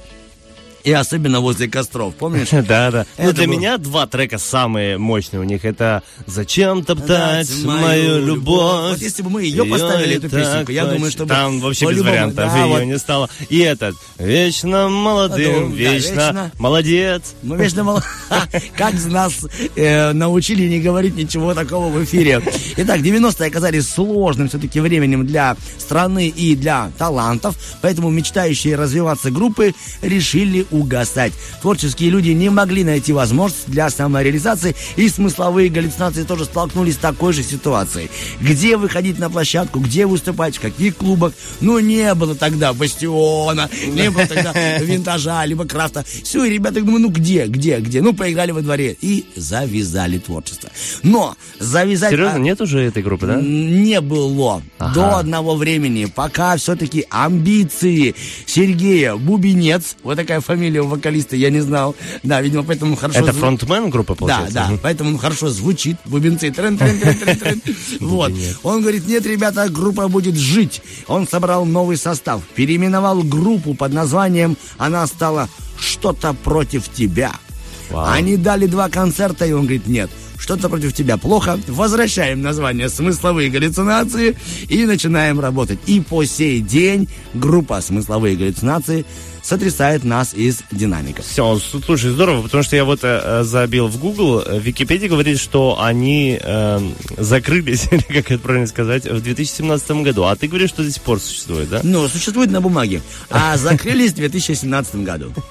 и особенно возле костров. Помнишь? Да, да. Ну, для меня два трека самые мощные у них. Это «Зачем топтать мою любовь». любовь?» Вот если бы мы ее поставили, эту песенку, я думаю, чтобы Там вообще без вариантов ее не стало. И этот «Вечно молодым, вечно, молодец». Ну, вечно мало. Как нас э, научили не говорить ничего такого в эфире. Итак, 90-е оказались сложным все-таки временем для страны и для талантов, поэтому мечтающие развиваться группы решили угасать. Творческие люди не могли найти возможность для самореализации, и смысловые галлюцинации тоже столкнулись с такой же ситуацией. Где выходить на площадку, где выступать, в каких клубах. Ну, не было тогда бастиона, не было тогда винтажа, либо крафта. Все, и ребята думают, ну где, где, где? Ну, поиграли во дворе и завязали творчество. Но завязать... Серьезно, нет уже этой группы, да? Не было Ага. до одного времени, пока все-таки амбиции Сергея Бубенец, вот такая фамилия у вокалиста, я не знал. Да, видимо, поэтому хорошо... Это зву- фронтмен группы, да, получается? да, поэтому он хорошо звучит, бубенцы. Трен, трен, трен, трен, трен. Вот. Он говорит, нет, ребята, группа будет жить. Он собрал новый состав, переименовал группу под названием, она стала «Что-то против тебя». Вау. Они дали два концерта, и он говорит, нет, что-то против тебя плохо. Возвращаем название «Смысловые галлюцинации» и начинаем работать. И по сей день группа «Смысловые галлюцинации» сотрясает нас из динамиков. Все, слушай, здорово, потому что я вот э, забил в Google, э, в Википедии говорит, что они э, закрылись, как это правильно сказать, в 2017 году. А ты говоришь, что до сих пор существует, да? Ну, существует на бумаге. А закрылись в 2017 году.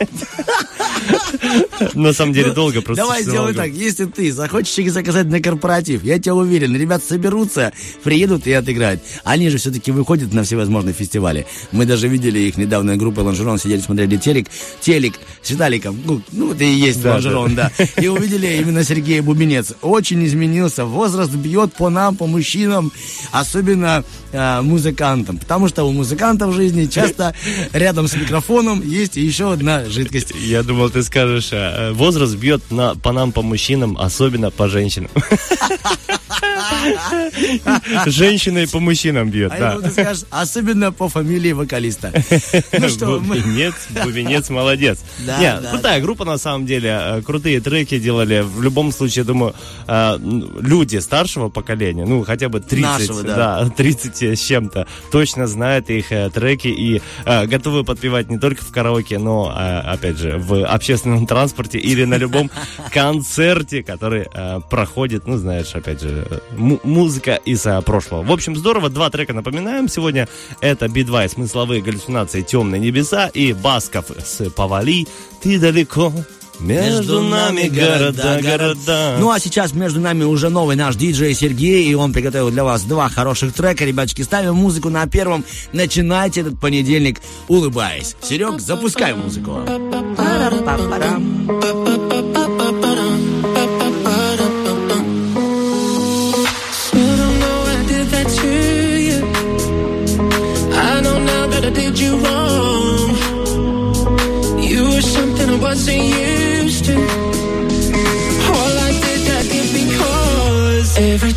На самом деле долго просто. Ну, Давай сделаем так. Если ты захочешь их заказать на корпоратив, я тебя уверен, ребят соберутся, приедут и отыграют. Они же все-таки выходят на всевозможные фестивали. Мы даже видели их недавно, группа Лонжерон, сидели, смотрели телек. Телек с Виталиком, ну, ну это и есть Да, Лонжерон, да. И увидели именно Сергея Бубенец. Очень изменился. Возраст бьет по нам, по мужчинам, особенно э, музыкантам. Потому что у музыкантов в жизни часто рядом с микрофоном есть еще одна жидкость. Я думал, ты скажешь, э, возраст бьет на, по нам, по мужчинам, особенно по женщинам. Женщина и по мужчинам бьет, А да. думал, скажешь, особенно по фамилии вокалиста. Ну что, мы- Бубенец, Бубенец, молодец. Да, Не, да, крутая группа на самом деле, э, крутые треки делали. В любом случае, думаю, э, люди старшего поколения, ну хотя бы 30, Нашего, да. 30 с чем-то, точно знают их э, треки и готовы подпевать не только в караоке, но, опять же, в общественном транспорте или на любом концерте, который проходит, ну знаешь, опять же, му- музыка из прошлого. В общем, здорово. Два трека напоминаем сегодня. Это Би-2 и смысловые галлюцинации «Темные небеса» и Басков с «Повали». Ты далеко, Между нами города, города. Ну а сейчас между нами уже новый наш диджей Сергей, и он приготовил для вас два хороших трека. Ребяточки, ставим музыку на первом. Начинайте этот понедельник, улыбаясь. Серег, запускай музыку. You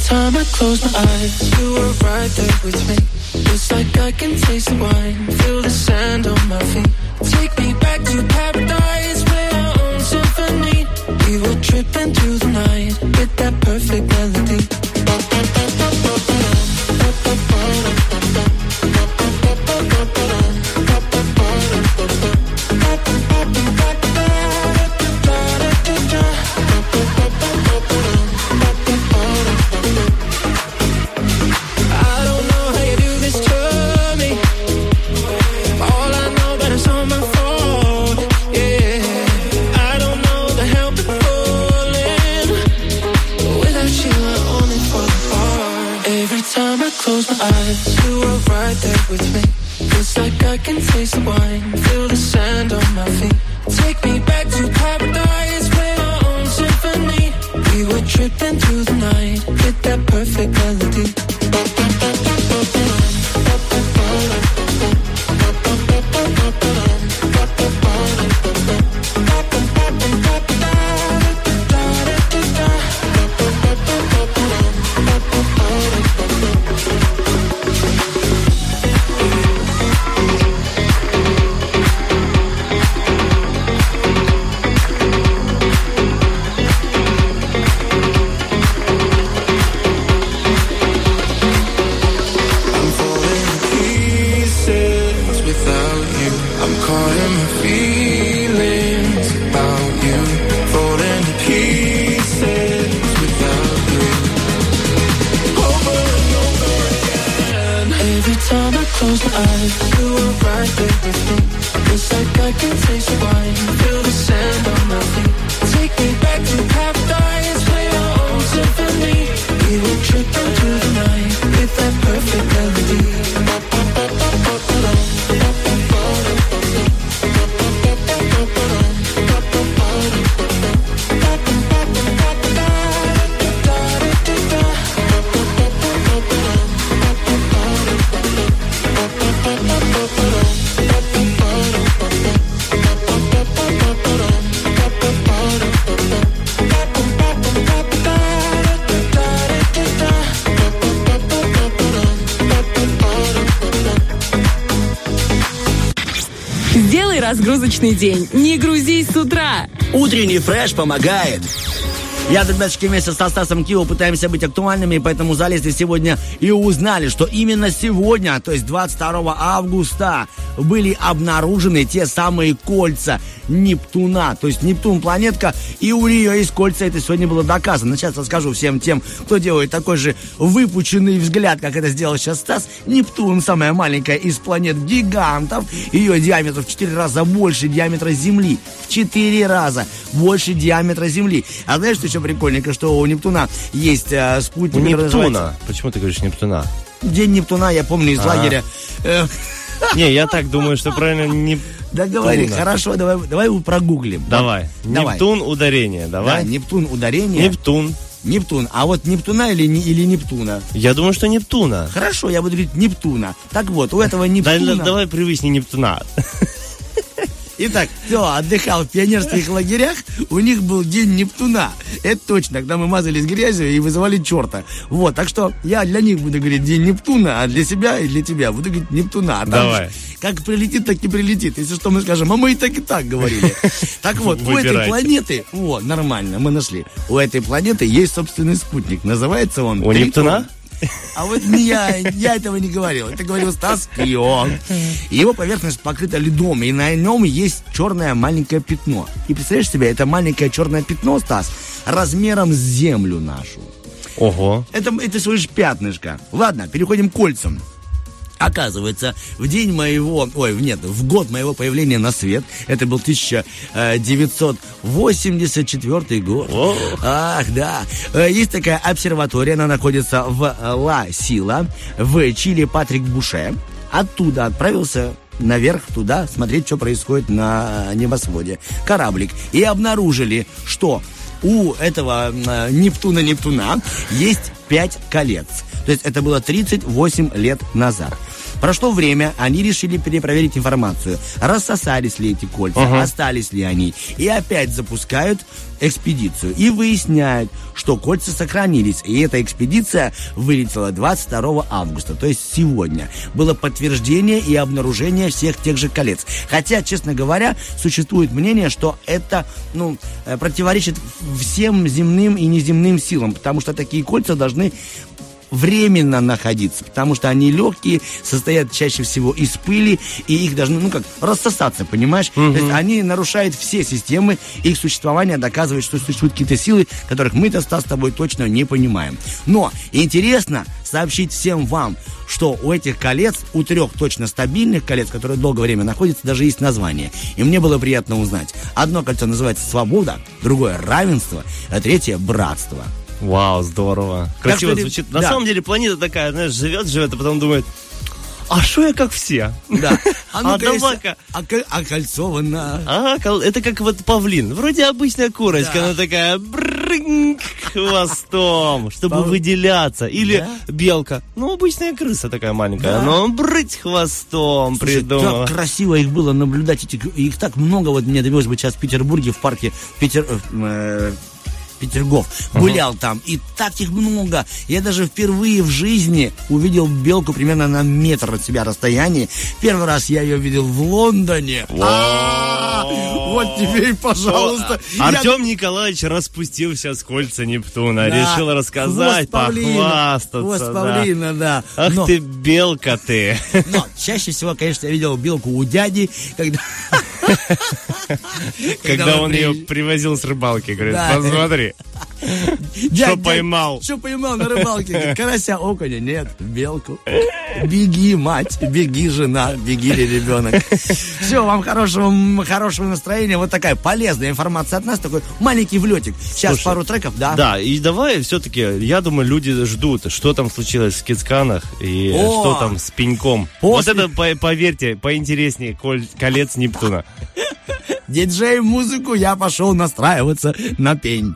time I close my eyes, you were right there with me. It's like I can taste the wine, feel the sand on my feet. Take me back to paradise, play our own symphony. We were tripping through the night with that perfect melody. Разгрузочный день. Не грузись с утра. Утренний фреш помогает. Я, ребяточки, вместе со Стасом Кио пытаемся быть актуальными, поэтому залезли сегодня и узнали, что именно сегодня, то есть 22 августа, были обнаружены те самые кольца Нептуна. То есть Нептун планетка, и у нее есть кольца, это сегодня было доказано. Сейчас расскажу всем тем, кто делает такой же выпученный взгляд, как это сделал сейчас Стас. Нептун, самая маленькая из планет гигантов, ее диаметр в 4 раза больше диаметра Земли. В 4 раза больше диаметра Земли. А знаешь, что еще прикольненько, что у Нептуна есть э, У спутник, называется- Нептуна. Почему ты говоришь Нептуна? День Нептуна, я помню из А. лагеря. Э, Не, я так думаю, что правильно не... да говори, хорошо, давай, давай его прогуглим. Давай. Давай. Нептун ударение, Да, давай. Нептун ударение. Нептун. Нептун. А вот Нептуна или, или Нептуна? Я думаю, что Нептуна. Хорошо, я буду говорить Нептуна. Так вот, у этого Да, Нептуна... да, давай привычней Нептуна. Итак, кто отдыхал в пионерских лагерях, у них был день Нептуна. Это точно, когда мы мазались грязью и вызывали черта. Вот, так что я для них буду говорить день Нептуна, а для себя и для тебя буду говорить Нептуна. А там Давай. уж Как прилетит, так и прилетит. Если что, мы скажем, а мы и так и так говорили. Так вот, у этой планеты, вот, нормально, мы нашли. У этой планеты есть собственный спутник. Называется он... У. Нептуна? А вот я, я этого не говорил. Это говорил Стас Кион. Его поверхность покрыта льдом, и на нем есть черное маленькое пятно. И представляешь себе, это маленькое черное пятно, Стас, размером с землю нашу. Ого. Это, это всего лишь пятнышко. Ладно, переходим к кольцам. Оказывается, в день моего, ой, нет, в год моего появления на свет, это был 1984 год. Ах, да. Э, Есть такая обсерватория, она находится в Ла Сила, в Чили Патрик Буше. Оттуда отправился наверх туда смотреть, что происходит на небосводе. Кораблик. И обнаружили, что у этого э, Нептуна Нептуна есть пять колец. То есть это было 38 лет назад. Прошло время, они решили перепроверить информацию. Рассосались ли эти кольца, остались ли они. И опять запускают экспедицию. И выясняют, что кольца сохранились. И эта экспедиция вылетела 22 августа, то есть сегодня. Было подтверждение и обнаружение всех тех же колец. Хотя, честно говоря, существует мнение, что это ну, э, противоречит всем земным и неземным силам, потому что такие кольца должны временно находиться, потому что они легкие, состоят чаще всего из пыли, и их должны, ну как, рассосаться, понимаешь? То есть они нарушают все системы, их существование доказывает, что существуют какие-то силы, которых мы-то, Стас, с тобой точно не понимаем. Но интересно сообщить всем вам, что у этих колец, у трех точно стабильных колец, которые долгое время находятся, даже есть название. И мне было приятно узнать. Одно кольцо называется «Свобода», другое «Равенство», а третье «Братство». Вау, здорово. Красиво что, звучит. На да. самом деле планета такая, знаешь, живет, живет, а потом думает, а что я как все? Да. А если- давай-ка. а ко- окольцовано. А, кол- это как вот павлин. Вроде обычная курочка, Да. она такая брынг, хвостом, чтобы Пав- выделяться. Или Да? белка. Ну, обычная крыса такая маленькая. Да. Но брыть хвостом Слушай, придумала. так красиво их было наблюдать. Их так много. Вот мне довелось быть сейчас в Петербурге, в парке Питер... э, Петергоф. Гулял там. И так их много. Я даже впервые в жизни увидел белку примерно на метр от себя расстоянии. Первый раз я ее видел в Лондоне. А, Вот тебе и пожалуйста. Артем Николаевич распустился с кольца Нептуна. Решил рассказать, похвастаться. Хвост павлина, да. Ах ты, белка ты. Но чаще всего, конечно, я видел белку у дяди, когда... Когда он ее привозил с рыбалки. Говорит, посмотри. Что поймал? Что поймал на рыбалке? Карася, окуня, нет, белку. Беги, мать, беги, жена, беги, ли ребенок. Все, вам хорошего, хорошего настроения. Вот такая полезная информация от нас, такой маленький влетик. Сейчас Слушай, пару треков, да? Да, и давай все-таки, я думаю, люди ждут, что там случилось в Кицканах и О! что там с пеньком. После- Вот это, по- поверьте, поинтереснее колец Нептуна. Диджей музыку, я пошел настраиваться на пень.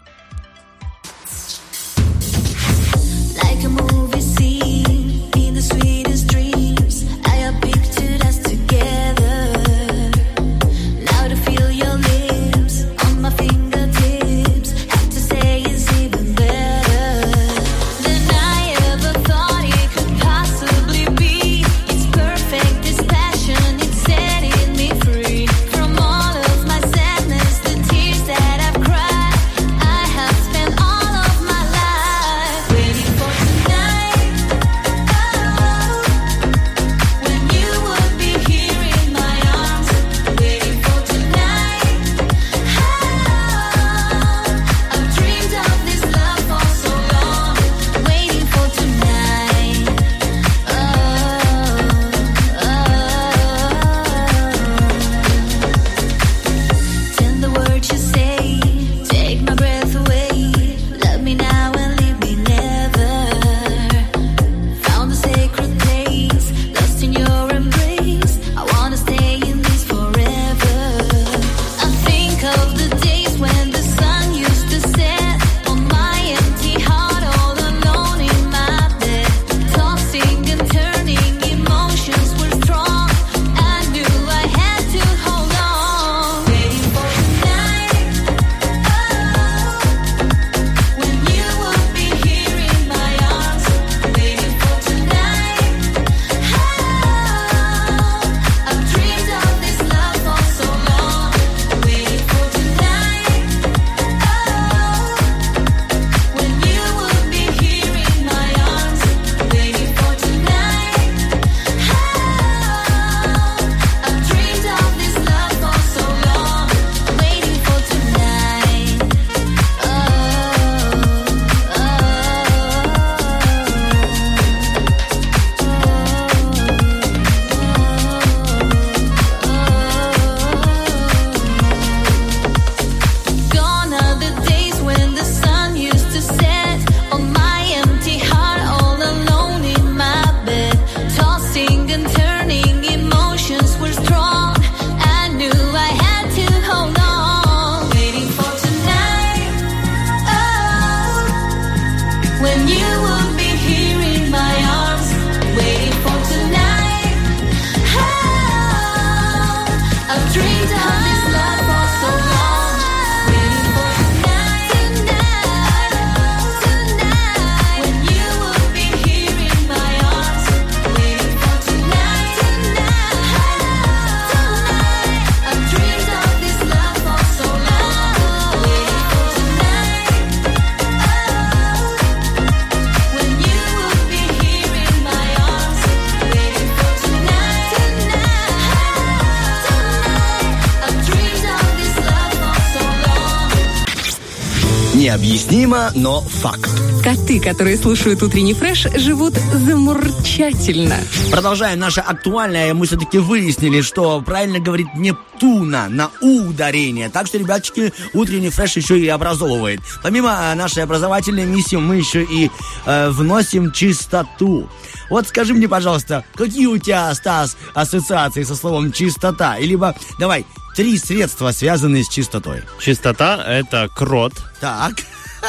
Но факт. Коты, которые слушают утренний фреш, живут замурчательно. Продолжаем наше актуальное. Мы все-таки выяснили, что правильно говорит Нептуна на У ударение. Так что, ребяточки, утренний фреш еще и образовывает. Помимо э, нашей образовательной миссии, мы еще и э, вносим чистоту. Вот скажи мне, пожалуйста, какие у тебя, Стас, ассоциации со словом чистота? И либо, давай, три средства, связанные с чистотой. Чистота – это крот. Так.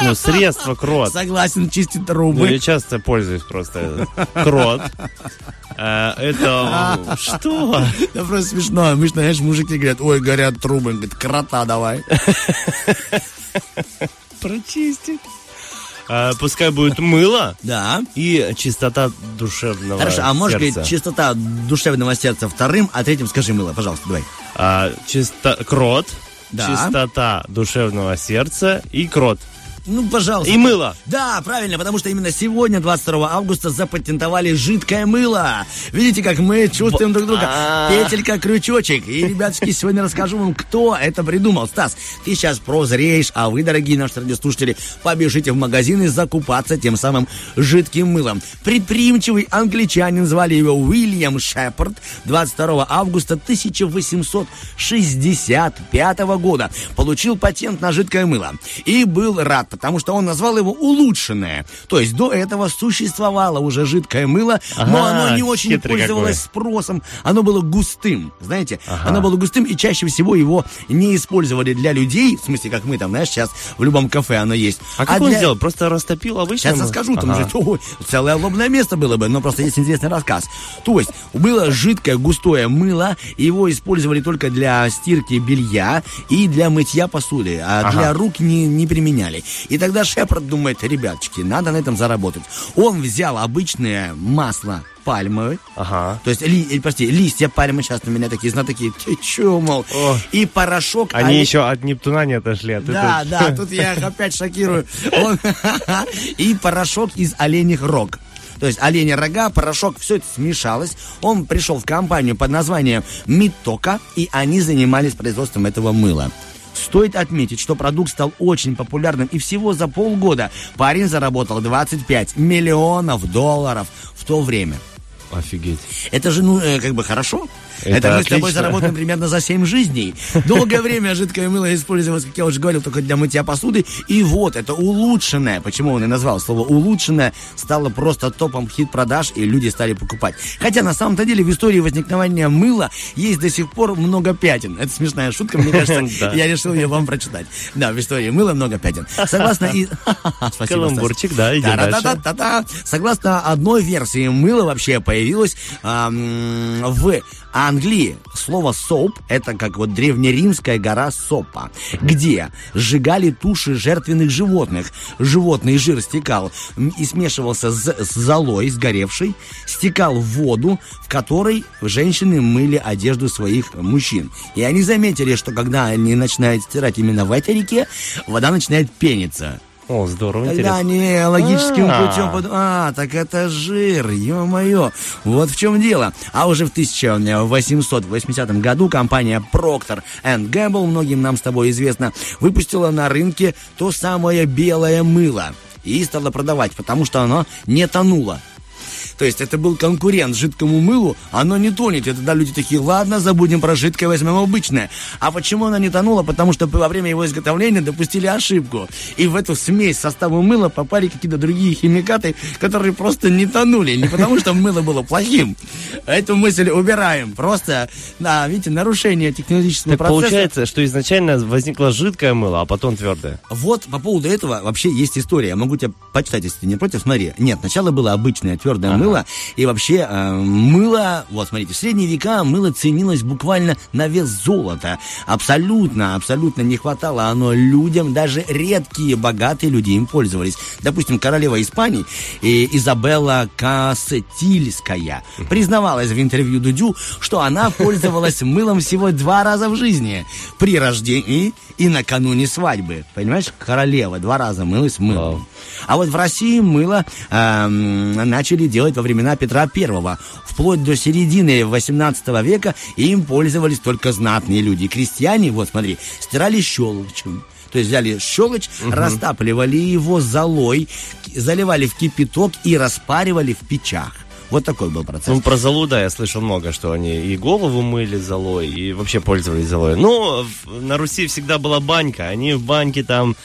Ну, средство крот. Согласен, чистить Ну, трубы. я часто пользуюсь просто. Крот. Э, Это... Что? Да просто смешно. Мы, знаешь, мужики говорят, ой, горят трубы. Говорит, крота давай. Прочистить. Э, Пускай будет мыло Да. и чистота душевного Хорошо, а может быть чистота душевного сердца вторым, а третьим скажи мыло, пожалуйста, давай. А, чисто... Крот, Да. чистота душевного сердца и крот. Ну, пожалуйста. И мыло. Да, правильно, потому что именно сегодня, 22 августа, запатентовали жидкое мыло. Видите, как мы чувствуем друг друга. А. Петелька, крючочек. И, ребятушки, сегодня расскажу вам, кто это придумал. Стас, ты сейчас прозреешь, а вы, дорогие наши радиослушатели, побежите в магазины закупаться тем самым жидким мылом. Предприимчивый англичанин, звали его Уильям Шепард, 22 августа 1865 года получил патент на жидкое мыло. И был рад, потому что он назвал его улучшенное. То есть до этого существовало уже жидкое мыло, но Ага, оно не очень пользовалось какой. спросом. Оно было густым, знаете? Ага. Оно было густым, и чаще всего его не использовали для людей, в смысле, как мы там, знаешь, сейчас в любом кафе оно есть. А как он для- сделал? Просто растопил обычно? Сейчас расскажу, там Ага. же ой, целое лобное место было бы, но просто есть интересный рассказ. То есть было жидкое густое мыло, его использовали только для стирки белья и для мытья посуды, а Ага. для рук не, не применяли. И тогда Шепард думает, ребяточки, надо на этом заработать. Он взял обычное масло пальмовое, Ага. то есть, ли, э, прости, листья пальмы, сейчас на меня такие знатоки, ты чё, мол, О. и порошок... Они оле- еще от Нептуна не отошли. а да, тут- да, тут я их опять шокирую. И порошок из оленьих рог. То есть оленя рога, порошок, все это смешалось. Он пришел в компанию под названием Митока, и они занимались производством этого мыла. Стоит отметить, что продукт стал очень популярным, и всего за полгода парень заработал 25 миллионов долларов в то время. Офигеть. Это же, ну, э, как бы хорошо. Это, Это мы с тобой отлично. заработаем примерно за 7 жизней. Долгое время жидкое мыло использовалось, как я уже говорил, только для мытья посуды. И вот, это улучшенное, почему он и назвал слово улучшенное, стало просто топом хит-продаж, и люди стали покупать. Хотя, на самом-то деле, в истории возникновения мыла есть до сих пор много пятен. Это смешная шутка, мне кажется, я решил ее вам прочитать. Да, в истории мыла много пятен. Согласно и... Спасибо. Каламбурчик, да, идем дальше. Согласно одной версии, мыло вообще появилось в Англии. Слово соп это как вот древнеримская гора Сопа, где сжигали туши жертвенных животных. Животный жир стекал и смешивался с, с золой сгоревшей, стекал в воду, в которой женщины мыли одежду своих мужчин. И они заметили, что когда они начинают стирать именно в этой реке, вода начинает пениться. О, здорово, интересно. они логическим А. путем под... А, так это жир, ё-моё. Вот в чем дело. А уже в 1880 году компания Procter Gamble, многим нам с тобой известно, выпустила на рынке то самое белое мыло. И стала продавать, потому что оно не тонуло. То есть это был конкурент жидкому мылу, оно не тонет. И тогда люди такие, ладно, забудем про жидкое, возьмем обычное. А почему оно не тонуло? Потому что во время его изготовления допустили ошибку. И в эту смесь состава мыла попали какие-то другие химикаты, которые просто не тонули. Не потому что мыло было плохим. Эту мысль убираем. Просто, да, видите, нарушение технологического Так процесса. получается, что изначально возникло жидкое мыло, а потом твердое. Вот по поводу этого вообще есть история. Я могу тебе почитать, если ты не против. Смотри. Нет, сначала было обычное твердое Ага. мыло, мыло. И вообще э, мыло, вот смотрите, в средние века мыло ценилось буквально на вес золота. Абсолютно, абсолютно не хватало оно людям, даже редкие богатые люди им пользовались. Допустим, королева Испании э, Изабелла Кассетильская признавалась в интервью Дудю, что она пользовалась мылом всего два раза в жизни. При рождении и накануне свадьбы. Понимаешь, королева два раза мылась мылом. А вот в России мыло эм, начали делать во времена Петра Первого. Вплоть до середины 18 века им пользовались только знатные люди. Крестьяне, вот смотри, стирали щелочем. То есть взяли щелочь, растапливали его золой, заливали в кипяток и распаривали в печах. Вот такой был процесс. Ну, про золу, да, я слышал много, что они и голову мыли золой, и вообще пользовались золой. Ну, в- на Руси всегда была банька, они в баньке там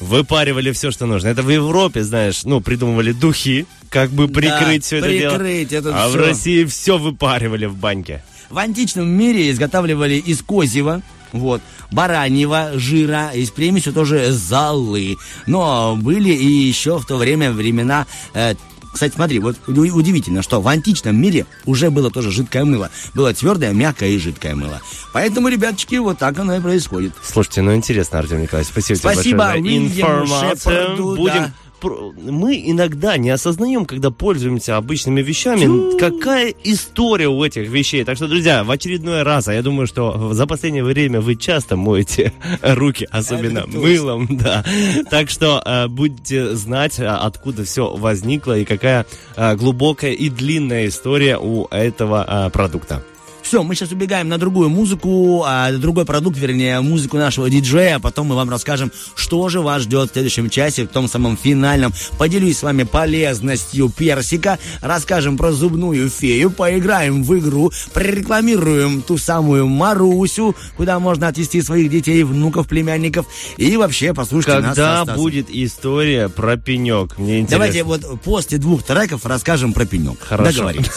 выпаривали все, что нужно. Это в Европе, знаешь, ну, придумывали духи, как бы прикрыть все это дело. прикрыть это а в всё. России все выпаривали в баньке. В античном мире изготавливали из козьего, вот, бараньего жира, из примесью тоже золы. Но были и еще в то время времена... э, кстати, смотри, вот удивительно, что в античном мире уже было тоже жидкое мыло. Было твердое, мягкое и жидкое мыло. Поэтому, ребяточки, вот так оно и происходит. Слушайте, ну интересно, Артем Николаевич, спасибо, Спасибо тебе большое за Уильяму информацию. Шепарду, Будем... да. Мы иногда не осознаем, когда пользуемся обычными вещами, какая история у этих вещей. Так что, друзья, в очередной раз, а я думаю, что за последнее время вы часто моете руки, особенно мылом, да. Так что э, будете знать, а, откуда все возникло и какая э, глубокая и длинная история у этого э, продукта. Все, мы сейчас убегаем на другую музыку, а, другой продукт, вернее, музыку нашего диджея, а потом мы вам расскажем, что же вас ждет в следующем часе, в том самом финальном. Поделюсь с вами полезностью персика, расскажем про зубную фею, поиграем в игру, прорекламируем ту самую Марусю, куда можно отвезти своих детей, внуков, племянников, и вообще послушайте нас. Когда со Стасом. будет история про пенек? Мне интересно. Давайте вот после двух треков расскажем про пенек. Хорошо. Договорились.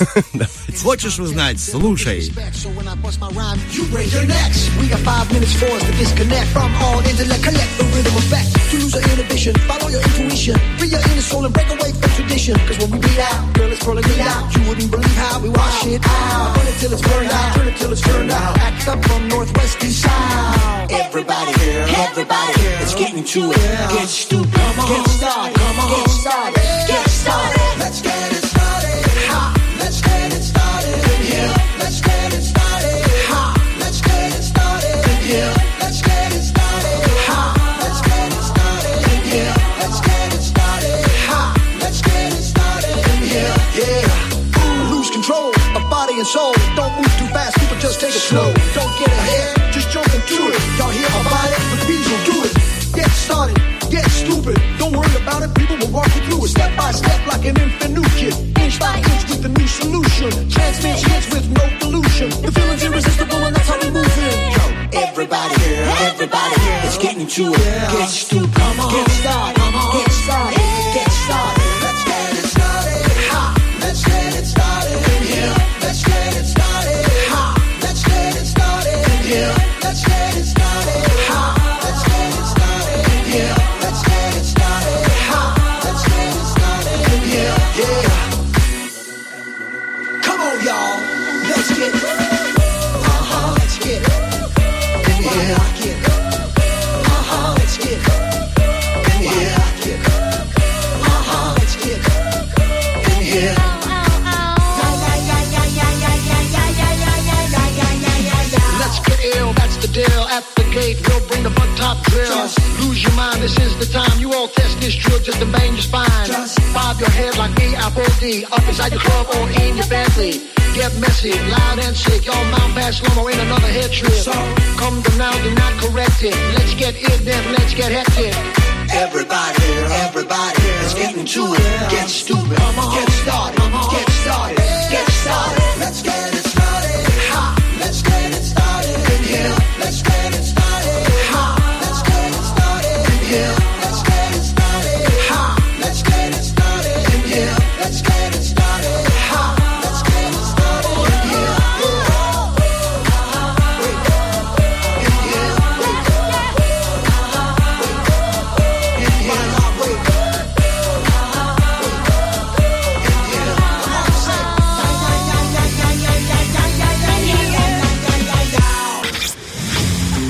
Хочешь узнать? Слушай. So when I bust my rhyme, you raise your necks. We got five minutes for us to disconnect from all intellect. Collect the rhythm effect to lose our inhibition. Follow your intuition, free your inner soul and break away from tradition. Cause when we beat out, girl, it's pulling it out. You wouldn't believe how we wash it out. Burn it till it's burned out, turn it till it's turned out. Act up from northwest to south. Everybody here, everybody here, let's get into it. Get stupid, get started, get started, get started. Let's get it started. Ha, let's get it started here. Let's get soul. Don't move too fast, people just take it slow. Don't get ahead, just jump into it. Y'all hear about it? The bees will do it. Get started, get stupid. Don't worry about it, people will walk you through it. Step by step like an infant new kid. Inch by inch with the new solution. Transmit hits with no delusion. The feeling's irresistible and that's how we move in. Yo, everybody here, everybody here. Let's get into it. Get stupid, come on, get started, this is the time. You all test this drill just to bang your spine. Bob your head like me, Apple D. Up inside your club or in your Bentley. Get messy, loud and sick. Y'all mount fast, slow in another head trip. So Come to now, do not correct it. Let's get it, then let's get hectic. Everybody everybody let's get into it. Get stupid, get started, get started, get started. Let's get it started. Ha, let's get it started in here. Let's get it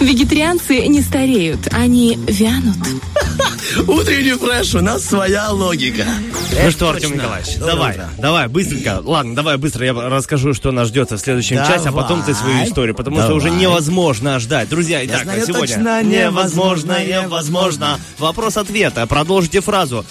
Вегетарианцы не стареют, они вянут. Утренний фреш, у нас своя логика. Ну что, Артем Николаевич, давай, давай, быстренько. Ладно, давай быстро я расскажу, что нас ждет в следующем часе, а потом ты свою историю, потому что уже невозможно ждать. Друзья, итак, сегодня точно, невозможно, невозможно. Вопрос-ответа. Продолжите фразу.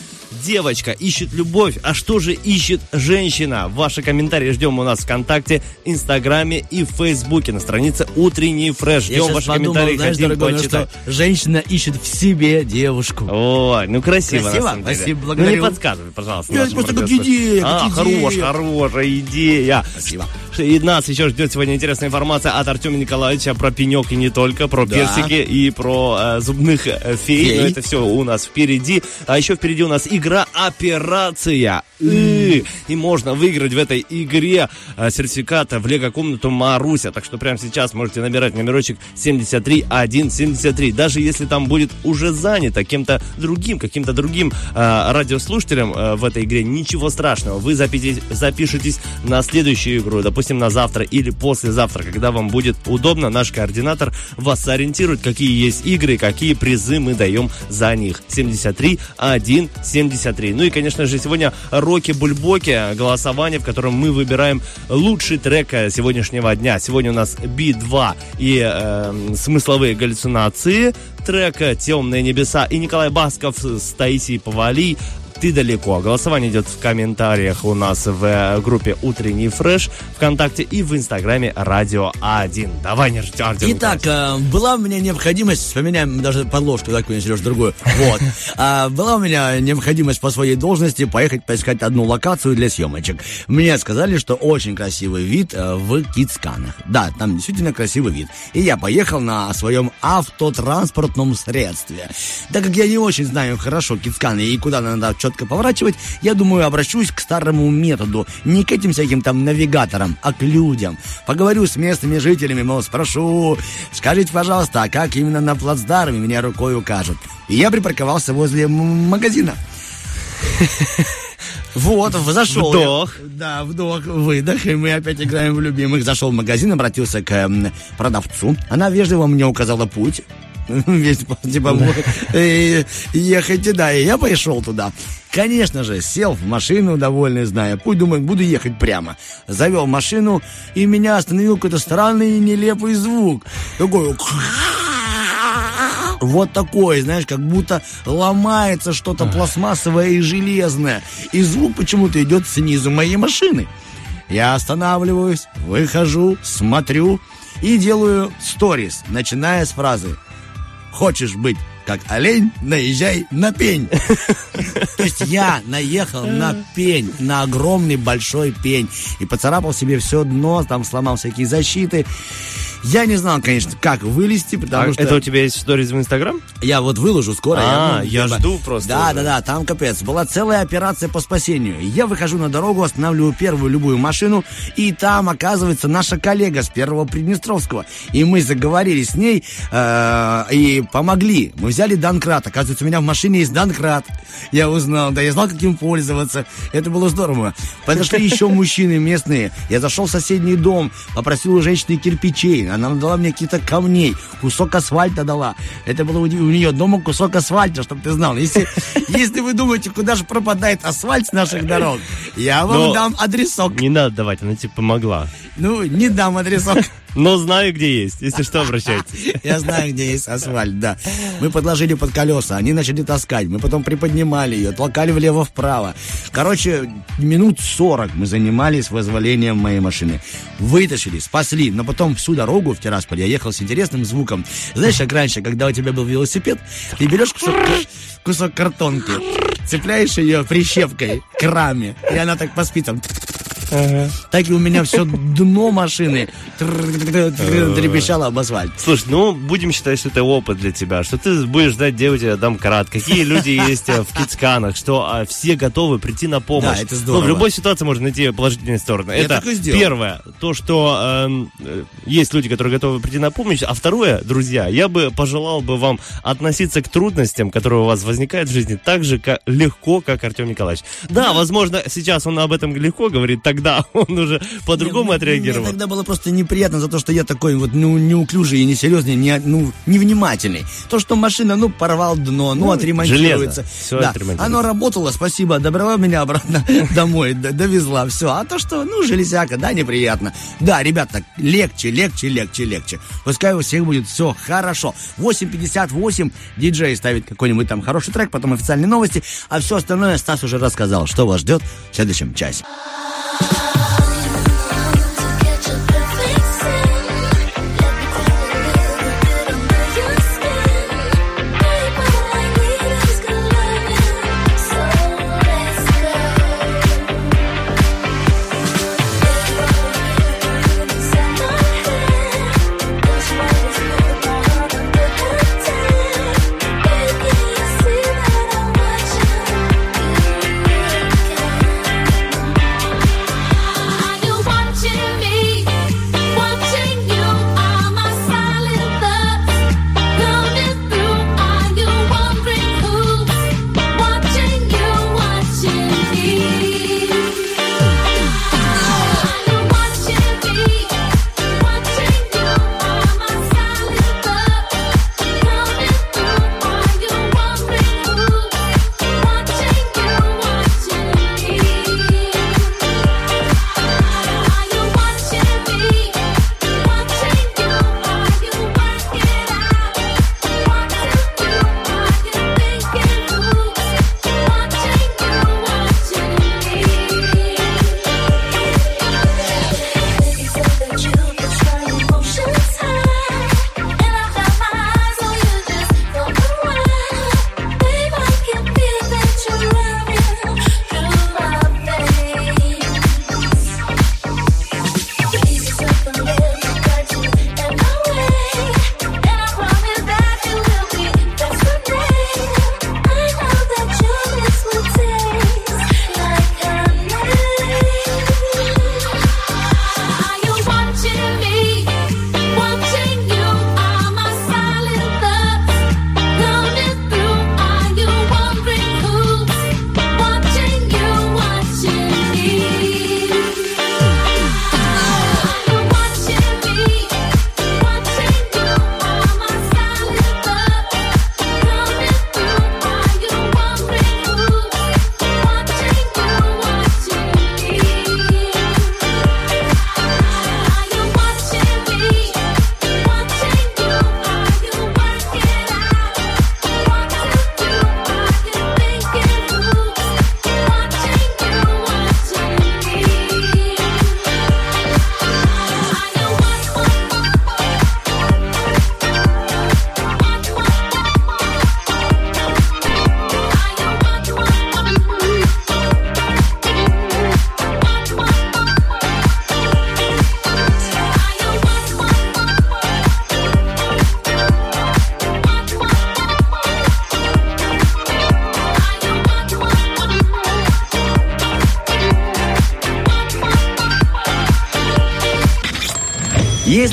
Девочка ищет любовь, а что же ищет женщина? Ваши комментарии ждем у нас ВКонтакте, Инстаграме и в Фейсбуке на странице Утренний фреш. Я Ждем сейчас ваши подумал, комментарии, знаешь, хотим дорогой, ну почитать. что женщина ищет в себе девушку. Ой, ну красиво, Красиво? на самом деле. Спасибо, Ну благодарю. не подсказывай, пожалуйста. Нашим просто как идея, как А, идея. хорош, хорошая идея. Спасибо. И нас еще ждет сегодня интересная информация от Артема Николаевича про пенек и не только, про Да. персики и про э, зубных э, фей. Фей. Но это все у нас впереди. А еще впереди у нас игра «Операция». И, и можно выиграть в этой игре э, сертификат в лего-комнату Маруся. Так что прямо сейчас можете набирать номерочек 73173. Даже если там будет уже занято кем-то другим, каким-то другим э, радиослушателем э, в этой игре, ничего страшного. Вы запишитесь, запишитесь на следующую игру, допустим, на завтра или послезавтра, когда вам будет удобно. Наш координатор вас сориентирует, какие есть игры, какие призы мы даем за них. 73 1 73. Ну и, конечно же, сегодня Роки Бульбоки, голосование, в котором мы выбираем лучший трек э, сегодняшнего дня. Сегодня у нас Би-2 и э, смысловые галлюцинации трека «Темные небеса» и Николай Басков с Таисией Повали ты далеко. Голосование идет в комментариях у нас в э, группе «Утренний фреш» ВКонтакте и в Инстаграме «Радио А1». Давай, не ждем. Артем Итак, э, была у меня необходимость, вспоминаем даже подложку такую, Сереж, другую. Вот. А, была у меня необходимость по своей должности поехать поискать одну локацию для съемочек. Мне сказали, что очень красивый вид э, в Кицканах. Да, там действительно красивый вид. И я поехал на своем автотранспортном средстве. Так как я не очень знаю хорошо Кицканы и куда надо четко поворачивать, я думаю, обращусь к старому методу. Не к этим всяким там навигаторам, а к людям. Поговорю с местными жителями, мол, спрошу, скажите, пожалуйста, а как именно на плацдарме меня рукой укажут? И я припарковался возле магазина. Вот, зашел. я. Вдох. Да, вдох, выдох, и мы опять играем в любимых. Зашел в магазин, обратился к м, продавцу. Она вежливо мне указала путь. Весь, типа, вот, э, ехайте, да, и я пошел туда. Конечно же, сел в машину, довольный, зная путь, думаю, буду ехать прямо. Завел машину, и меня остановил какой-то странный и нелепый звук. Такой... Вот такой, знаешь, как будто ломается что-то пластмассовое и железное. И звук почему-то идет снизу моей машины. Я останавливаюсь, выхожу, смотрю и делаю сторис, начиная с фразы «Хочешь быть как олень, наезжай на пень». То есть я наехал на пень, на огромный большой пень и поцарапал себе все дно, там сломал всякие защиты. Я не знал, конечно, как вылезти, потому А что... Это у тебя есть сторис в Инстаграм? Я вот выложу скоро. А, ну, я типа- жду просто Да, уже. да, да, там капец. Была целая операция по спасению. Я выхожу на дорогу, останавливаю первую любую машину, и там оказывается наша коллега с первого Приднестровского. И мы заговорили с ней э, и помогли. Мы взяли Данкрат. Оказывается, у меня в машине есть Данкрат. Я узнал, да, я знал, как им пользоваться. Это было здорово. Подошли еще мужчины местные. Я зашел в соседний дом, попросил у женщины кирпичей. Она дала мне какие-то камней, кусок асфальта дала. Это было у нее дома кусок асфальта, чтобы ты знал. Если, если вы думаете, куда же пропадает асфальт с наших дорог, я вам Но- дам адресок. Не надо давать, она тебе помогла. Ну, не дам адресок. Но знаю, где есть, если что, обращайтесь. Я знаю, где есть асфальт, да. Мы подложили под колеса, они начали таскать. Мы потом приподнимали ее, толкали влево-вправо. Короче, минут 40 мы занимались вызволением моей машины. Вытащили, спасли, но потом всю дорогу в Тирасполь я ехал с интересным звуком. Знаешь, как раньше, когда у тебя был велосипед, ты берешь кусок, кусок картонки, цепляешь ее прищепкой к раме, и она так по спицам так и у меня все дно машины трепещало об асфальт. Слушай, ну, будем считать, что это опыт для тебя, что ты будешь ждать девочке домкрат, какие люди есть в Кицканах, что все готовы прийти на помощь. Да, это здорово. Ну, в любой ситуации можно найти положительные стороны. Я это первое, то, что э, есть люди, которые готовы прийти на помощь, а второе, друзья, я бы пожелал бы вам относиться к трудностям, которые у вас возникают в жизни, так же как, легко, как Артем Николаевич. Да, возможно, сейчас он об этом легко говорит, так тогда он уже по-другому Мне- отреагировал. Мне тогда было просто неприятно за то, что я такой вот ну, неуклюжий и несерьезный, не, ну, невнимательный. То, что машина, ну, порвал дно, ну, отремонтируется. железо. Всё да. отремонтируется. Оно работало, спасибо, добрала меня обратно домой, довезла, все. А то, что, ну, железяка, да, неприятно. Да, ребята, легче, легче, легче, легче. Пускай у всех будет все хорошо. 8.58 диджей ставит какой-нибудь там хороший трек, потом официальные новости, а все остальное Стас уже рассказал, что вас ждет в следующем часе. love.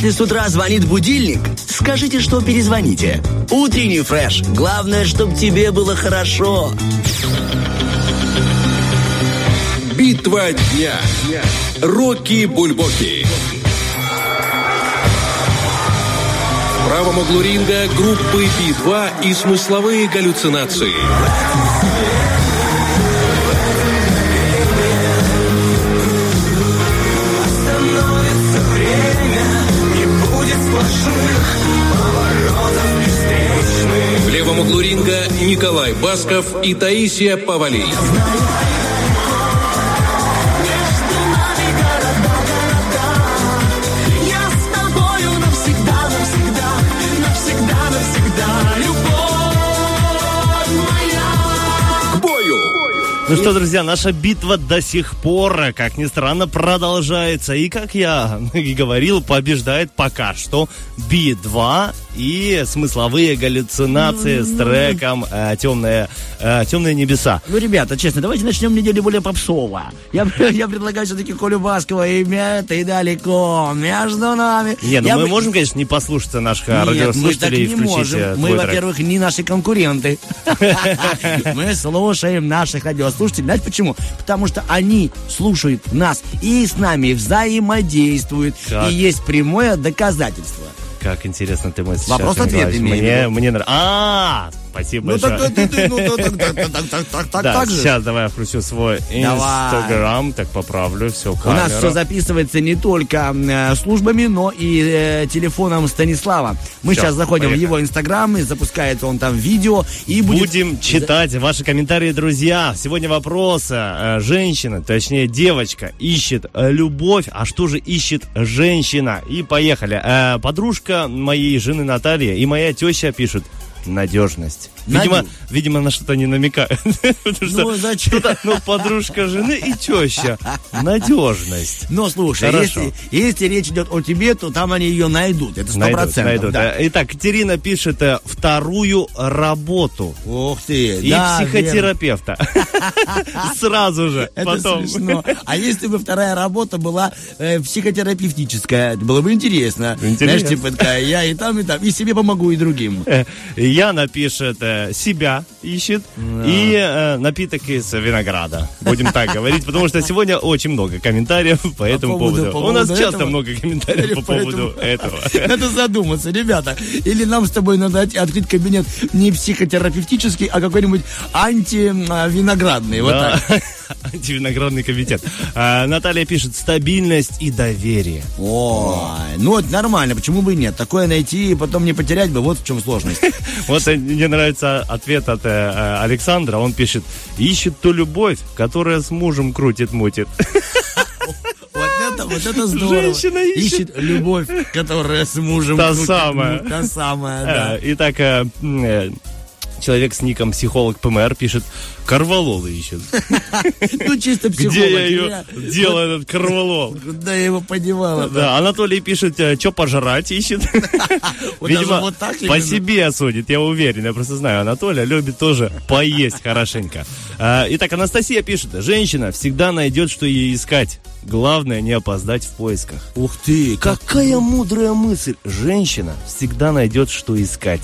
Если с утра звонит будильник, скажите, что перезвоните. Утренний фреш. Главное, чтобы тебе было хорошо. Битва дня. Рокки Бульбоки. В правом углу ринга группы Би-2 и смысловые галлюцинации. Левом углу ринга Николай Басков и Таисия Павалий. Я с тобою навсегда, навсегда, навсегда, навсегда, любовь моя. К бою! Ну что, друзья, наша битва до сих пор, как ни странно, продолжается. И, как я и говорил, побеждает пока что Би-2 и смысловые галлюцинации с треком э, «Темные, э, «Темные небеса». Ну, ребята, честно, давайте начнем неделю более попсово. Я, я предлагаю все-таки Колю Баскова и ты далеко между нами. Не, ну Я мы бы- можем, конечно, не послушаться наших Нет, мы так радиослушателей не включить э, можем. Мы, во-первых, не наши конкуренты. Мы слушаем наших радиослушателей. слушателей. Знаете почему? Потому что они слушают нас и с нами взаимодействуют. И есть прямое доказательство. Как интересно ты мыслишь. Вопрос-ответ имею Мне, мне нравится. А, спасибо Ну большое. так, ты- ты- ну, так, так, так, так, так, так, да, так же. сейчас давай я включу свой инстаграм, так поправлю, все, У нас все записывается не только э, службами, но и э, телефоном Станислава. Мы сейчас заходим поехали. в его инстаграм, и запускается он там видео, и будет... Будем читать ваши комментарии, друзья. Сегодня вопрос. э, Женщина, точнее девочка, ищет любовь. А что же ищет женщина? И поехали. Э, Подружка моей жены Наталья и моя теща пишут надежность. Видимо, Надю- видимо, на что-то не намекают. Ну, зачем? что-то, ну, подружка жены и теща. Надежность. Но слушай, Хорошо. если, если речь идет о тебе, то там они ее найдут. Это сто процентов. да. Э, Итак, Катерина пишет э, вторую работу. Ух ты, И да, психотерапевта. Сразу же. Это Потом. смешно. А если бы вторая работа была э, психотерапевтическая, было бы интересно. Интересно. Знаешь, типа такая, я и там, и там, и себе помогу, и другим. Яна пишет, э, себя ищет. И э, напиток из винограда. Будем так говорить, потому что сегодня очень много комментариев по этому поводу- поводу. по У нас часто много комментариев по поводу этого. Надо задуматься, ребята. Или нам с тобой надо от- открыть кабинет не психотерапевтический, а какой-нибудь антивиноградный. Вот Да. так. Антивиноградный комитет. А, Наталья пишет, стабильность и доверие. Ой, ну это нормально, почему бы и нет? Такое найти и потом не потерять бы, вот в чем сложность. Вот мне нравится ответ от э, Александра. Он пишет, ищет ту любовь, которая с мужем крутит-мутит. Вот это, вот это здорово. Женщина ищет. любовь, которая с мужем. Та крутит, самая. Та самая, да. Э, Итак, э, м, э, человек с ником психолог ПМР пишет, Карвалолы ищет. Ну, чисто психолог. Где я ее делал, этот карвалол? Куда я его подевала? Да, Анатолий пишет, что пожрать ищет. Видимо, по себе судит, я уверен. Я просто знаю, Анатолия любит тоже поесть хорошенько. А, Итак, Анастасия пишет, женщина всегда найдет, что ей искать. Главное не опоздать в поисках. Ух ты, как... Какая мудрая мысль. Женщина всегда найдет, что искать.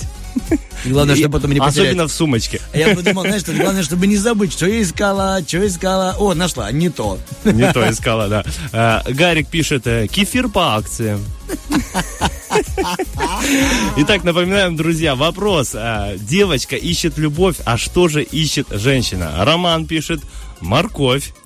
И Главное, чтобы потом не потерять. Особенно в сумочке. А Я подумал, знаешь, что главное, чтобы не забыть, что я искала, что искала. О, нашла, не то. Не то искала, да. А, Гарик пишет, э, кефир по акции. Итак, напоминаем, друзья, вопрос. А, Девочка ищет любовь, а что же ищет женщина? Роман пишет, морковь.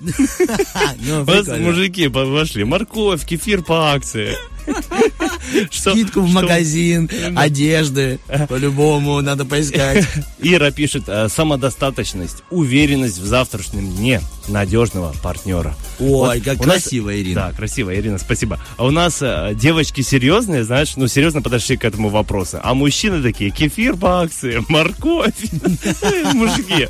Ну, мужики по- пошли, морковь, кефир по акции. Скидку в магазин, одежды. По-любому надо поискать. Ира пишет, э, самодостаточность, уверенность в завтрашнем дне надежного партнера. Ой, Вот как нас- красиво, Ирина. Да, красиво, Ирина, спасибо. А у нас э, девочки серьезные, знаешь, ну серьезно подошли к этому вопросу. А мужчины такие, кефир по акции, морковь. Мужики.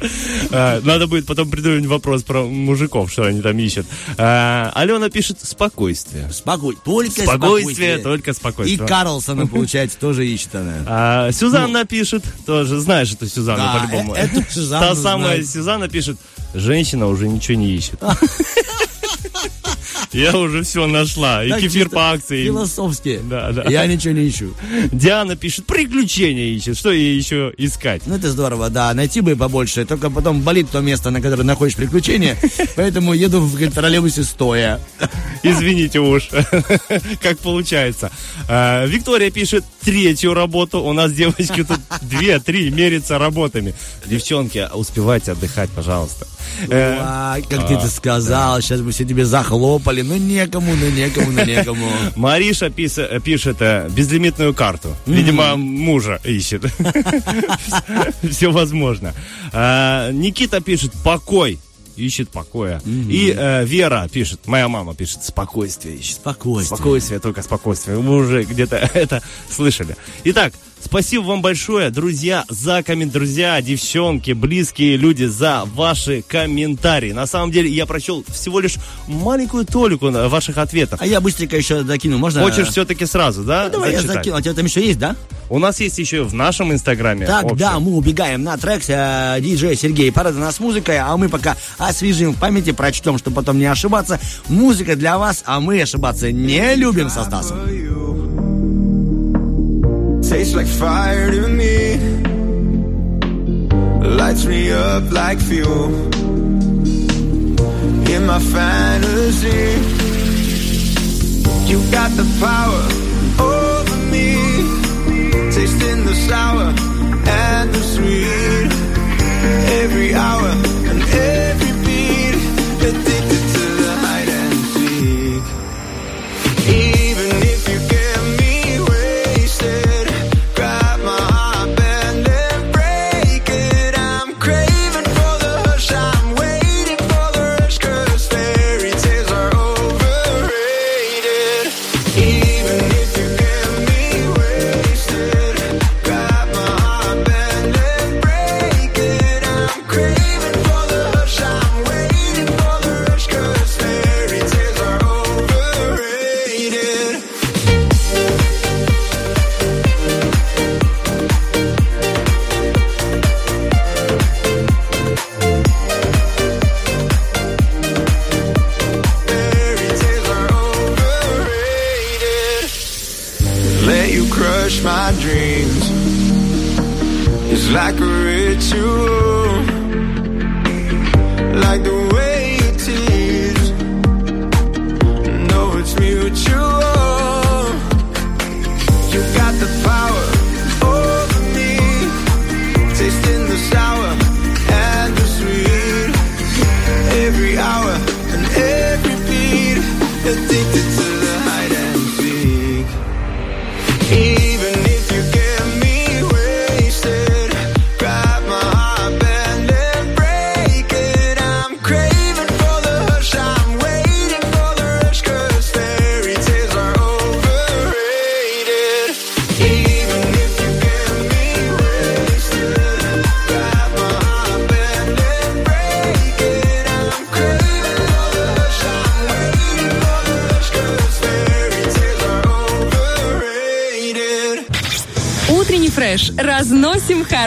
Э, Надо будет потом придумать вопрос про мужиков, что они там ищут. Алена пишет, спокойствие. Спокой, только Спокойствие, спокойствие. только И спокойствие. Карлсона, получается, тоже ищет она. А, Сюзанна пишет, тоже знаешь эту Сюзанну Да, по-любому. э- эту Сюзанну Та самая знаю. Сюзанна пишет, женщина уже ничего не ищет. Я уже все нашла. И Так кефир по акции. Философски. Да, да. Я ничего не ищу. Диана пишет, приключения ищет. Что ей еще искать? Ну, это здорово, да. Найти бы побольше. Только потом болит то место, на которое находишь приключения. Поэтому еду в троллейбусе стоя. Извините уж, как получается. А, Виктория пишет третью работу. У нас девочки тут две-три мерятся работами. Девчонки, успевайте отдыхать, пожалуйста. Э, как ты это сказал. Сейчас бы все тебе захлопали. Ну, некому, ну, некому, ну, некому. Мариша пишет э, безлимитную карту. Видимо, мужа ищет. Все возможно. А, Никита пишет покой. Ищет покоя. И э, Вера пишет, моя мама пишет, спокойствие ищет. Спокойствие. Спокойствие, только спокойствие. Вы уже где-то это слышали. Итак, спасибо вам большое, друзья, за коммент, друзья, девчонки, близкие люди, за ваши комментарии. На самом деле, я прочел всего лишь маленькую толику на- ваших ответов. А я быстренько еще докину. Можно? Хочешь все-таки сразу, да? Ну, Давай я зачитать? закину. А у тебя там еще есть, да? У нас есть еще в нашем инстаграме. Тогда общем. мы убегаем на трек. э, Диджей Сергей Парада нас музыкой, а мы пока освежим в памяти, прочтем, чтобы потом не ошибаться. Музыка для вас, а мы ошибаться не любим со Стасом. Tastes like fire to me. Lights me up like fuel. in my fantasy. You got the power over me, tasting the sour and the sweet. Every hour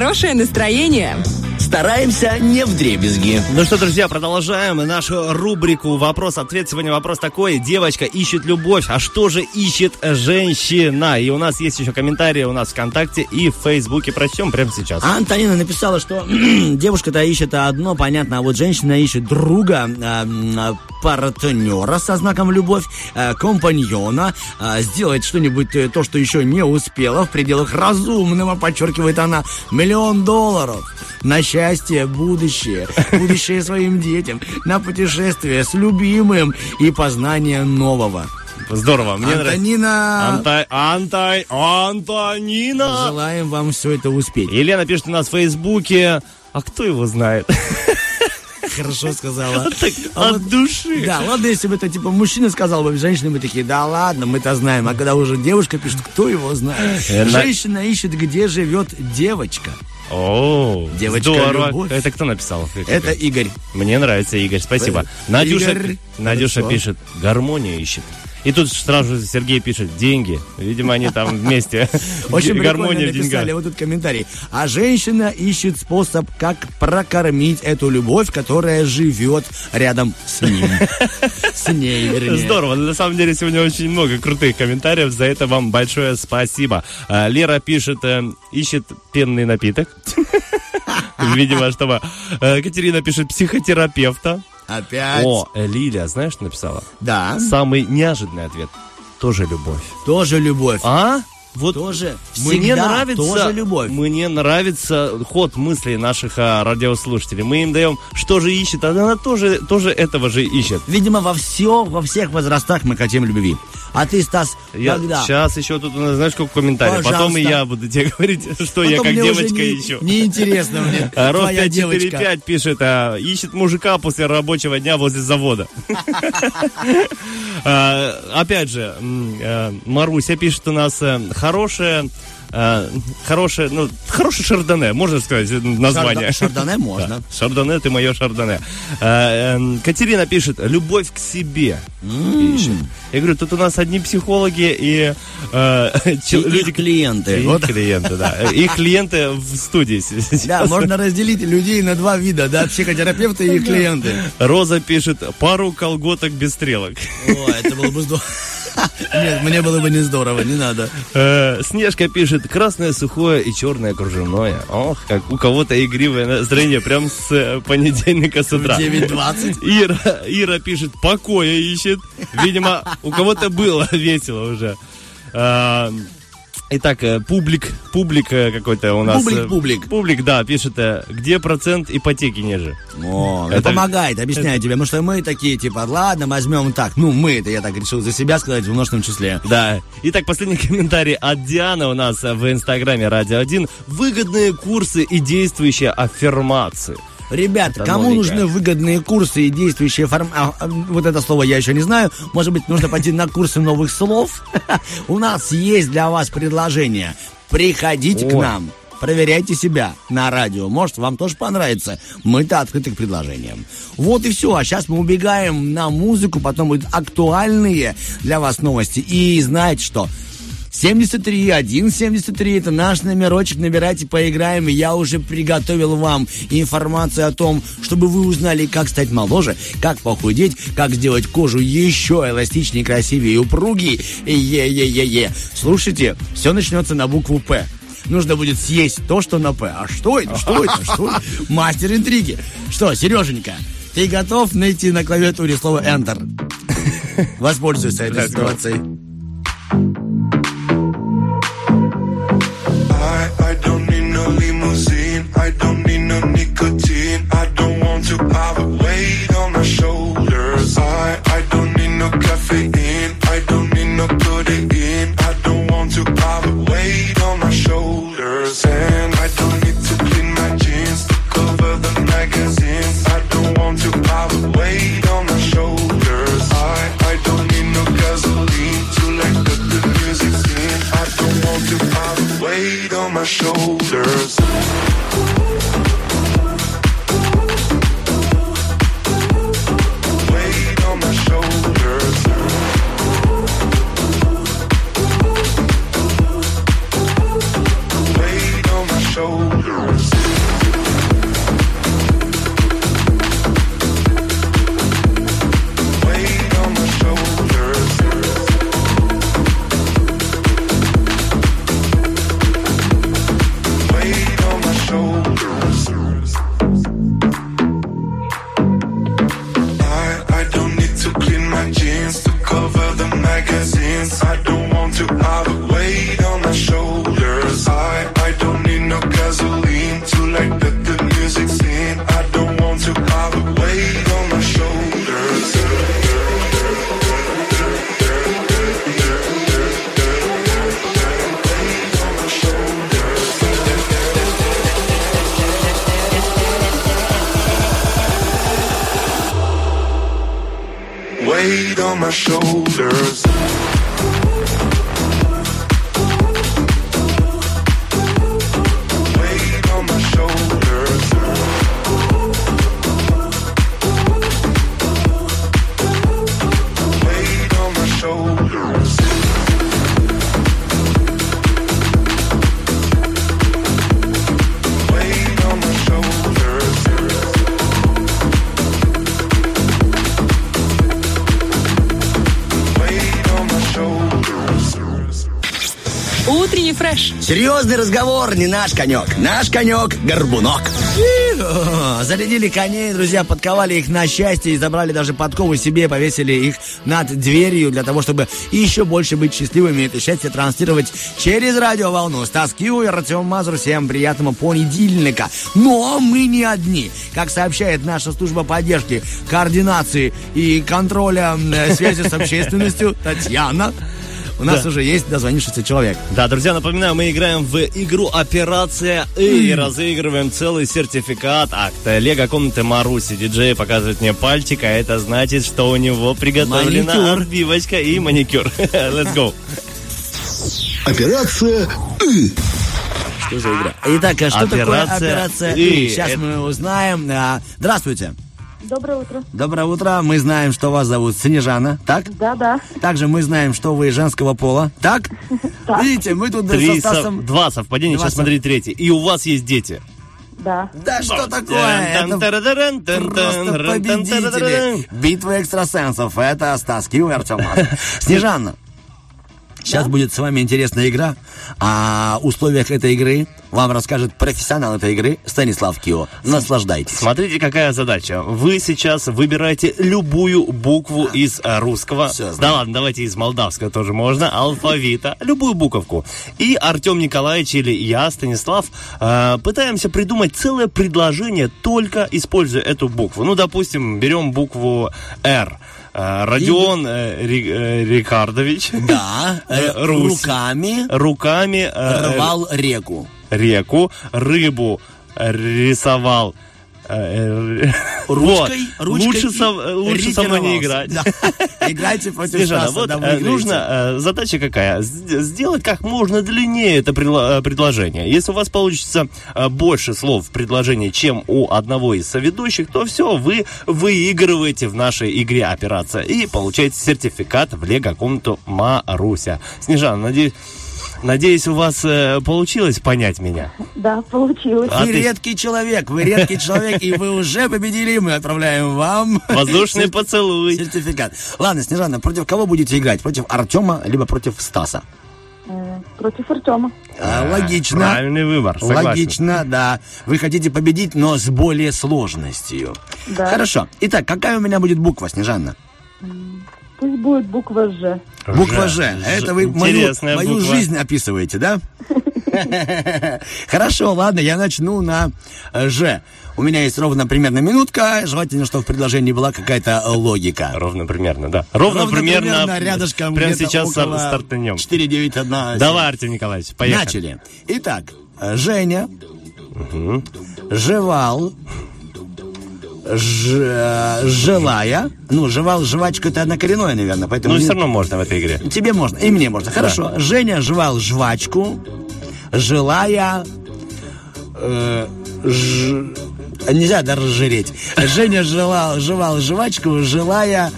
хорошее настроение. Стараемся не в дребезги. Ну что, друзья, продолжаем нашу рубрику «Вопрос-ответ». Сегодня вопрос такой. Девочка ищет любовь, а что же ищет женщина? И у нас есть еще комментарии у нас ВКонтакте и в Фейсбуке. Прочтем прямо сейчас. А Антонина написала, что девушка-то ищет одно, понятно, а вот женщина ищет друга, э, м, партнера со знаком любовь, э, компаньона, э, сделать что-нибудь, э, то, что еще не успела, в пределах разумного, подчеркивает она, миллион долларов. На счастье, будущее, будущее своим детям, на путешествие с любимым и познание нового. Здорово. Мне нравится. Антонина, Антай, Антай, Антонина. желаем вам все это успеть. Елена пишет у нас в Фейсбуке. А кто его знает? Хорошо сказала. Так, А От вот- души. Да, ладно, если бы это типа мужчина сказал бы, женщины бы такие, да ладно, мы-то знаем. А когда уже девушка пишет, кто его знает? Э, на- Женщина ищет, где живет девочка. О, Девочка, здорово. любовь. Это кто написал? Это Игорь. Мне нравится, Игорь, спасибо. Игорь, Надюша, Надюша хорошо. пишет, гармония ищет. И тут сразу же Сергей пишет, деньги. Видимо, они там вместе. Очень гармония в деньгах. вот тут комментарий. А женщина ищет способ, как прокормить эту любовь, которая живет рядом с ним. С ней, вернее. Здорово. На самом деле сегодня очень много крутых комментариев. За это вам большое спасибо. А, Лера пишет, э, ищет пенный напиток. Видимо, чтобы... Э, Катерина пишет психотерапевта. Опять. О, Лилия, знаешь, что написала? Да, Самый неожиданный ответ. Тоже любовь. тоже любовь. А? Вот Тоже. Мне нравится, Тоже любовь. Мне нравится ход мыслей наших а, радиослушателей. Мы им даем, что же ищет, а она тоже, тоже этого же ищет. Видимо, во все, во всех возрастах мы хотим любви. А ты, Стас, Я когда? сейчас еще тут у нас, знаешь, сколько комментариев. Потом и Пожалуйста. я буду тебе говорить, что я Потом как мне уже девочка не- ищу. Неинтересно мне. А, Ров твоя девочка. 545 пишет, а, ищет мужика после рабочего дня возле завода. А, Опять же, э, Маруся пишет у нас э, хорошее, э, хорошее, ну, хорошее шардоне, можно сказать э, название. Шардо- шардоне можно. Да, Шардоне, ты мое шардоне. А, эм, Катерина пишет, любовь к себе. Ищет. Я говорю, тут у нас одни психологи и э, И люди их клиенты. и Вот. клиенты, да. Их клиенты в студии сейчас. Да, можно разделить людей на два вида, да, психотерапевты и их клиенты. Роза пишет пару колготок без стрелок. О, это было бы здорово. Нет, мне было бы не здорово, не надо. Э, Снежка пишет, красное сухое и черное кружевное. Ох, как у кого-то игривое настроение прям с э, понедельника с утра. 9.20. Ира, Ира пишет, покоя ищет. Видимо, у кого-то было весело уже. А, Итак, э, публик, публик э, какой-то у нас. Публик, э, публик. Публик, да, пишет, где процент ипотеки ниже. О, это Это- помогает, объясняю тебе, потому что мы такие, типа, ладно, возьмем так. Ну, мы, это я так решил за себя сказать в множественном числе. Да. Итак, последний комментарий от Дианы у нас в инстаграме Радио 1. Выгодные курсы и действующие аффирмации. Ребята, Это кому нужны выгодные курсы и действующие форм... а, а, вот это слово я еще не знаю. Может быть, нужно пойти на курсы новых слов? У нас есть для вас предложение. Приходите к нам. Проверяйте себя на радио. Может, вам тоже понравится. Мы-то открыты к предложениям. Вот и все. А сейчас мы убегаем на музыку. Потом будут актуальные для вас новости. И знаете что? 73 173 это наш номерочек, набирайте, поиграем. И Я уже приготовил вам информацию о том, чтобы вы узнали, как стать моложе, как похудеть, как сделать кожу еще эластичнее, красивее и упругей. Е-е-е-е. Слушайте, все начнется на букву П. Нужно будет съесть то, что на П. А что это? Что это? Что это? Мастер интриги. Что, Сереженька, ты готов найти на клавиатуре слово Enter? Воспользуйся этой ситуацией. I don't need no nicotine. I don't want to have a weight on my shoulders. I, I don't need no caffeine. I don't need no codeine. I don't want to have a weight on my shoulders. And I don't need to clean my jeans to cover the magazines. I don't want to have a weight on my shoulders. I, I don't need no gasoline to let the, music sing. I don't want to have a weight on my shoulders. Серьезный разговор, не наш конек. Наш конек – горбунок. О, Зарядили коней, друзья, подковали их на счастье и забрали даже подковы себе, повесили их над дверью для того, чтобы еще больше быть счастливыми и это счастье транслировать через радиоволну. Стас Киу и Артем Мазур. Всем приятного понедельника. Но мы не одни. Как сообщает наша служба поддержки, координации и контроля м, связи с общественностью Татьяна, у нас Да. уже есть дозвонившийся человек. Да, друзья, напоминаю, мы играем в игру «Операция И» и разыгрываем целый сертификат от Лего комнаты Маруси. Диджей показывает мне пальчик, а это значит, что у него приготовлена Маникюр. отбивочка и маникюр. Let's go. Операция «И». Что за игра? Итак, а что такое Операция операция «И». И? Сейчас Это- мы узнаем. А, Здравствуйте. Доброе утро. Доброе утро. Мы знаем, что вас зовут Снежана, так? Да-да. Также мы знаем, что вы женского пола, так? Видите, мы тут Три со сов- Стасом... Два совпадения, Два сейчас сов- смотри третий. И у вас есть дети. Да. Да что такое? Это просто победители. Битва экстрасенсов. Это Стас Кью и Артем Мазур. Сейчас будет с вами интересная игра. О условиях этой игры вам расскажет профессионал этой игры Станислав Кио. Наслаждайтесь. Смотрите, какая задача. Вы сейчас выбираете любую букву из э, русского. Знаю. да ладно, давайте из молдавского тоже можно. Алфавита. Любую буковку. И Артем Николаевич или я, Станислав, э, пытаемся придумать целое предложение, только используя эту букву. Ну, допустим, берем букву «Р». Э, Родион э, Ри- э, Рикардович Да, Русь. руками руками рвал реку. реку, рыбу рисовал. Э, э, Ручкой, вот. ручкой лучше, со, лучше со мной не играть. Да. Играйте против Снежана, Стаса, вот да, э, нужно, э, задача какая? Сделать как можно длиннее это предло- предложение. Если у вас получится больше слов в предложении, чем у одного из соведущих, то все, вы выигрываете в нашей игре операция и получаете сертификат в лего-комнату Маруся. Снежана, надеюсь, надеюсь, у вас э, получилось понять меня. Да, получилось. А Вы ты- редкий человек, вы редкий человек, и вы уже победили, мы отправляем вам Воздушный поцелуй. сертификат. Ладно, Снежана, против кого будете играть? Против Артема, либо против Стаса? Э, Против Артема. А, логично. Правильный выбор, согласен. Логично, да. Вы хотите победить, но с более сложностью. Да. Хорошо. Итак, какая у меня будет буква, Снежанна? Пусть будет буква Ж. Буква Ж. Ж. Это вы мою, мою буква. жизнь описываете, да? Хорошо, ладно, я начну на э, Ж. У меня есть ровно примерно минутка. Желательно, чтобы в предложении была какая-то э, логика. Ровно примерно, да. Ровно, примерно, рядышком Прямо сейчас стартанем. 491. Давай, Артем Николаевич, поехали. Начали. Итак, э, Женя жевал, ж- желая, ну, жевал, жвачка это однокоренное, наверное, поэтому... Ну, все равно можно в этой игре. Тебе можно, и мне можно. Хорошо. Женя жевал жвачку, желая... э, ж- Нельзя даже разжиреть. Женя жевал, жевал жвачку, желая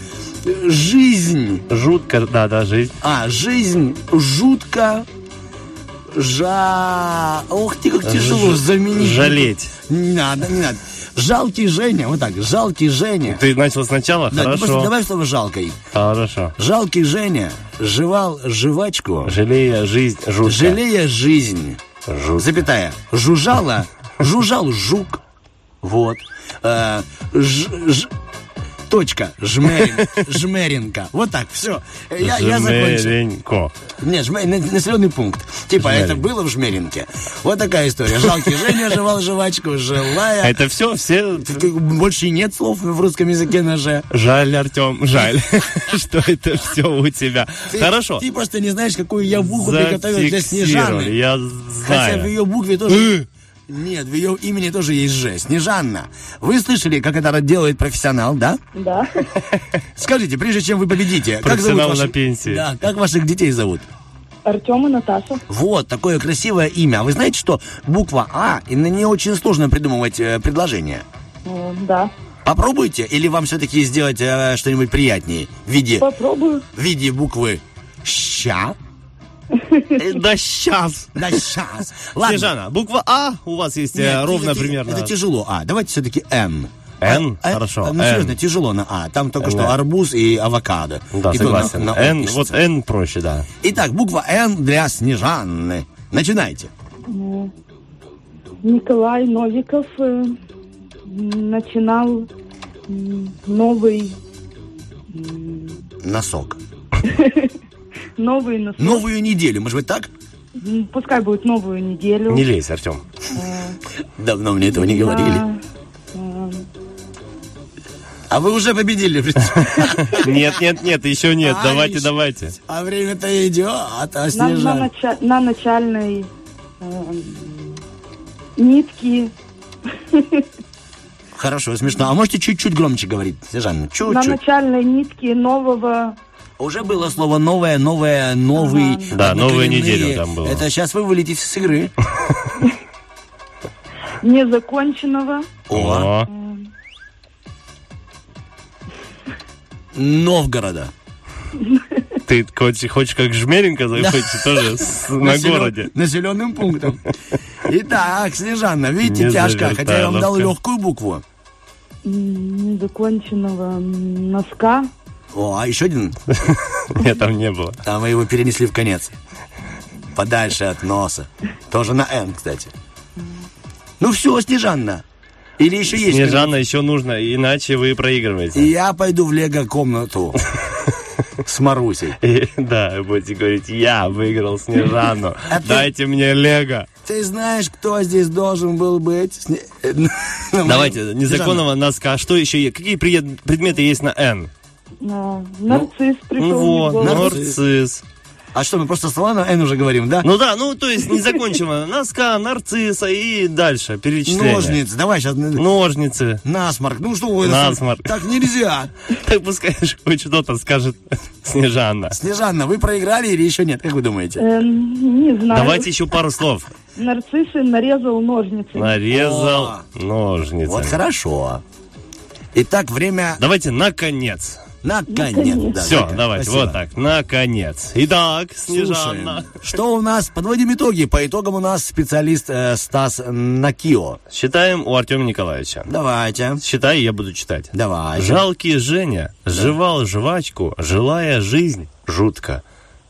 жизнь. Жутко, да, да, жизнь. А, жизнь жутко жа... Ох ты, как тяжело Ж- заменить. жалеть. Не надо, не надо. Жалкий Женя, вот так, жалкий Женя. Ты начал сначала? Да, Хорошо. просто добавь слово жалкой. Хорошо. Жалкий Женя жевал жвачку, Жалея жизнь жутко. жалея жизнь. Жутко. Запятая. Жужжала, жужжал жук. Вот. Э, ж- ж- точка. Жмерин, жмеринка. Вот так, все. Я, я закончил. Жмеренько. Нет, жме- на- населенный пункт. Типа, Жмерин. это было в Жмеринке. Вот такая история. Жалкий Женя жевал жвачку, желая... Это все, все... Больше и нет слов в русском языке на «ж». Жаль, Артем, жаль, что это все у тебя. Хорошо. Ты просто не знаешь, какую я букву приготовил для Снежаны. Я Хотя в знаю. ее букве тоже... Нет, в ее имени тоже есть «ж». Снежанна. Вы слышали, как это делает профессионал, да? Да. Скажите, прежде чем вы победите, как зовут Профессионал ваших- на пенсии. Да, как ваших детей зовут? Артем и Наташа. Вот, такое красивое имя. А вы знаете, что буква А, и на нее очень сложно придумывать э, предложение? Да. Попробуйте, или вам все-таки сделать э, что-нибудь приятнее в виде, Попробую. в виде буквы «ща»? Э, Да сейчас. Да, сейчас. Ладно. Снежана, буква А у вас есть э, Нет, ровно это- примерно. Это тяжело. А, давайте все-таки Н. Н? А, Хорошо, а, Ну, серьезно, тяжело на А. Там только что арбуз и авокадо. Да, И согласен. на- вот Н проще, да. Итак, буква Н для Снежанны. Начинайте. Николай Новиков э, начинал новый Носок. новый нос- Новую неделю, может быть так? пускай будет новую неделю. Не лезь, Артем. Давно мне этого не говорили. А, э, А вы уже победили. Нет, нет, нет, еще нет. А, Давайте, еще- давайте. А время-то идет, а на, на Снежан. на начальной э, нитки Хорошо, смешно. А можете чуть-чуть громче говорить, Снежан? на Чуть-чуть. начальной нитке нового Уже было слово новое, новое, новый. Да, новую однокоренные. неделю там было. Это сейчас вы вылетите с игры. незаконченного О, Новгорода. ты хочешь, хочешь как Жмеренко закончить тоже с- на Населен- городе? Населенным пунктом. Итак, Снежанна, видите, Не тяжко, хотя я вам дал легкую букву. Незаконченного носка. О, а еще один? Нет, там не было. Там мы его перенесли в конец. Подальше от носа. Тоже на Н, кстати. Ну все, Снежанна. Или еще есть? Снежана еще нужно, иначе вы проигрываете. я пойду в лего-комнату с Марусей. И, да, будете говорить, я выиграл Снежану. А ты- Дайте мне Лего. Ты знаешь, кто здесь должен был быть? Сне- Ну, Давайте, незаконного носка. Что еще? есть? Какие пред- предметы есть на Н? А, Нарцисс пришел Ну мне в вот, нарцисс. А что, мы просто слова на Н уже говорим, да? Ну да, ну то есть незаконченного носка, нарцисса и дальше перечисление. Ножницы, давай сейчас. Ножницы. Насморк. Ну что вы, Насморк. так нельзя. Так пускай хоть что-то скажет Снежана. Снежанна, вы проиграли или еще нет? Как вы думаете? Эм, не знаю. Давайте еще пару слов. Нарциссы нарезал ножницы. Нарезал Вот ножницы. хорошо. Итак, время Давайте наконец. Наконец. да, Все, давайте, Спасибо. вот так. Наконец. Итак, Снежана. Слушаем. Что у нас? Подводим итоги. По итогам у нас специалист э, Стас Накио. Считаем у Артема Николаевича. Давайте. Считай, я буду читать. Давайте. Жалкий Женя жевал жвачку, желая жизнь жутко.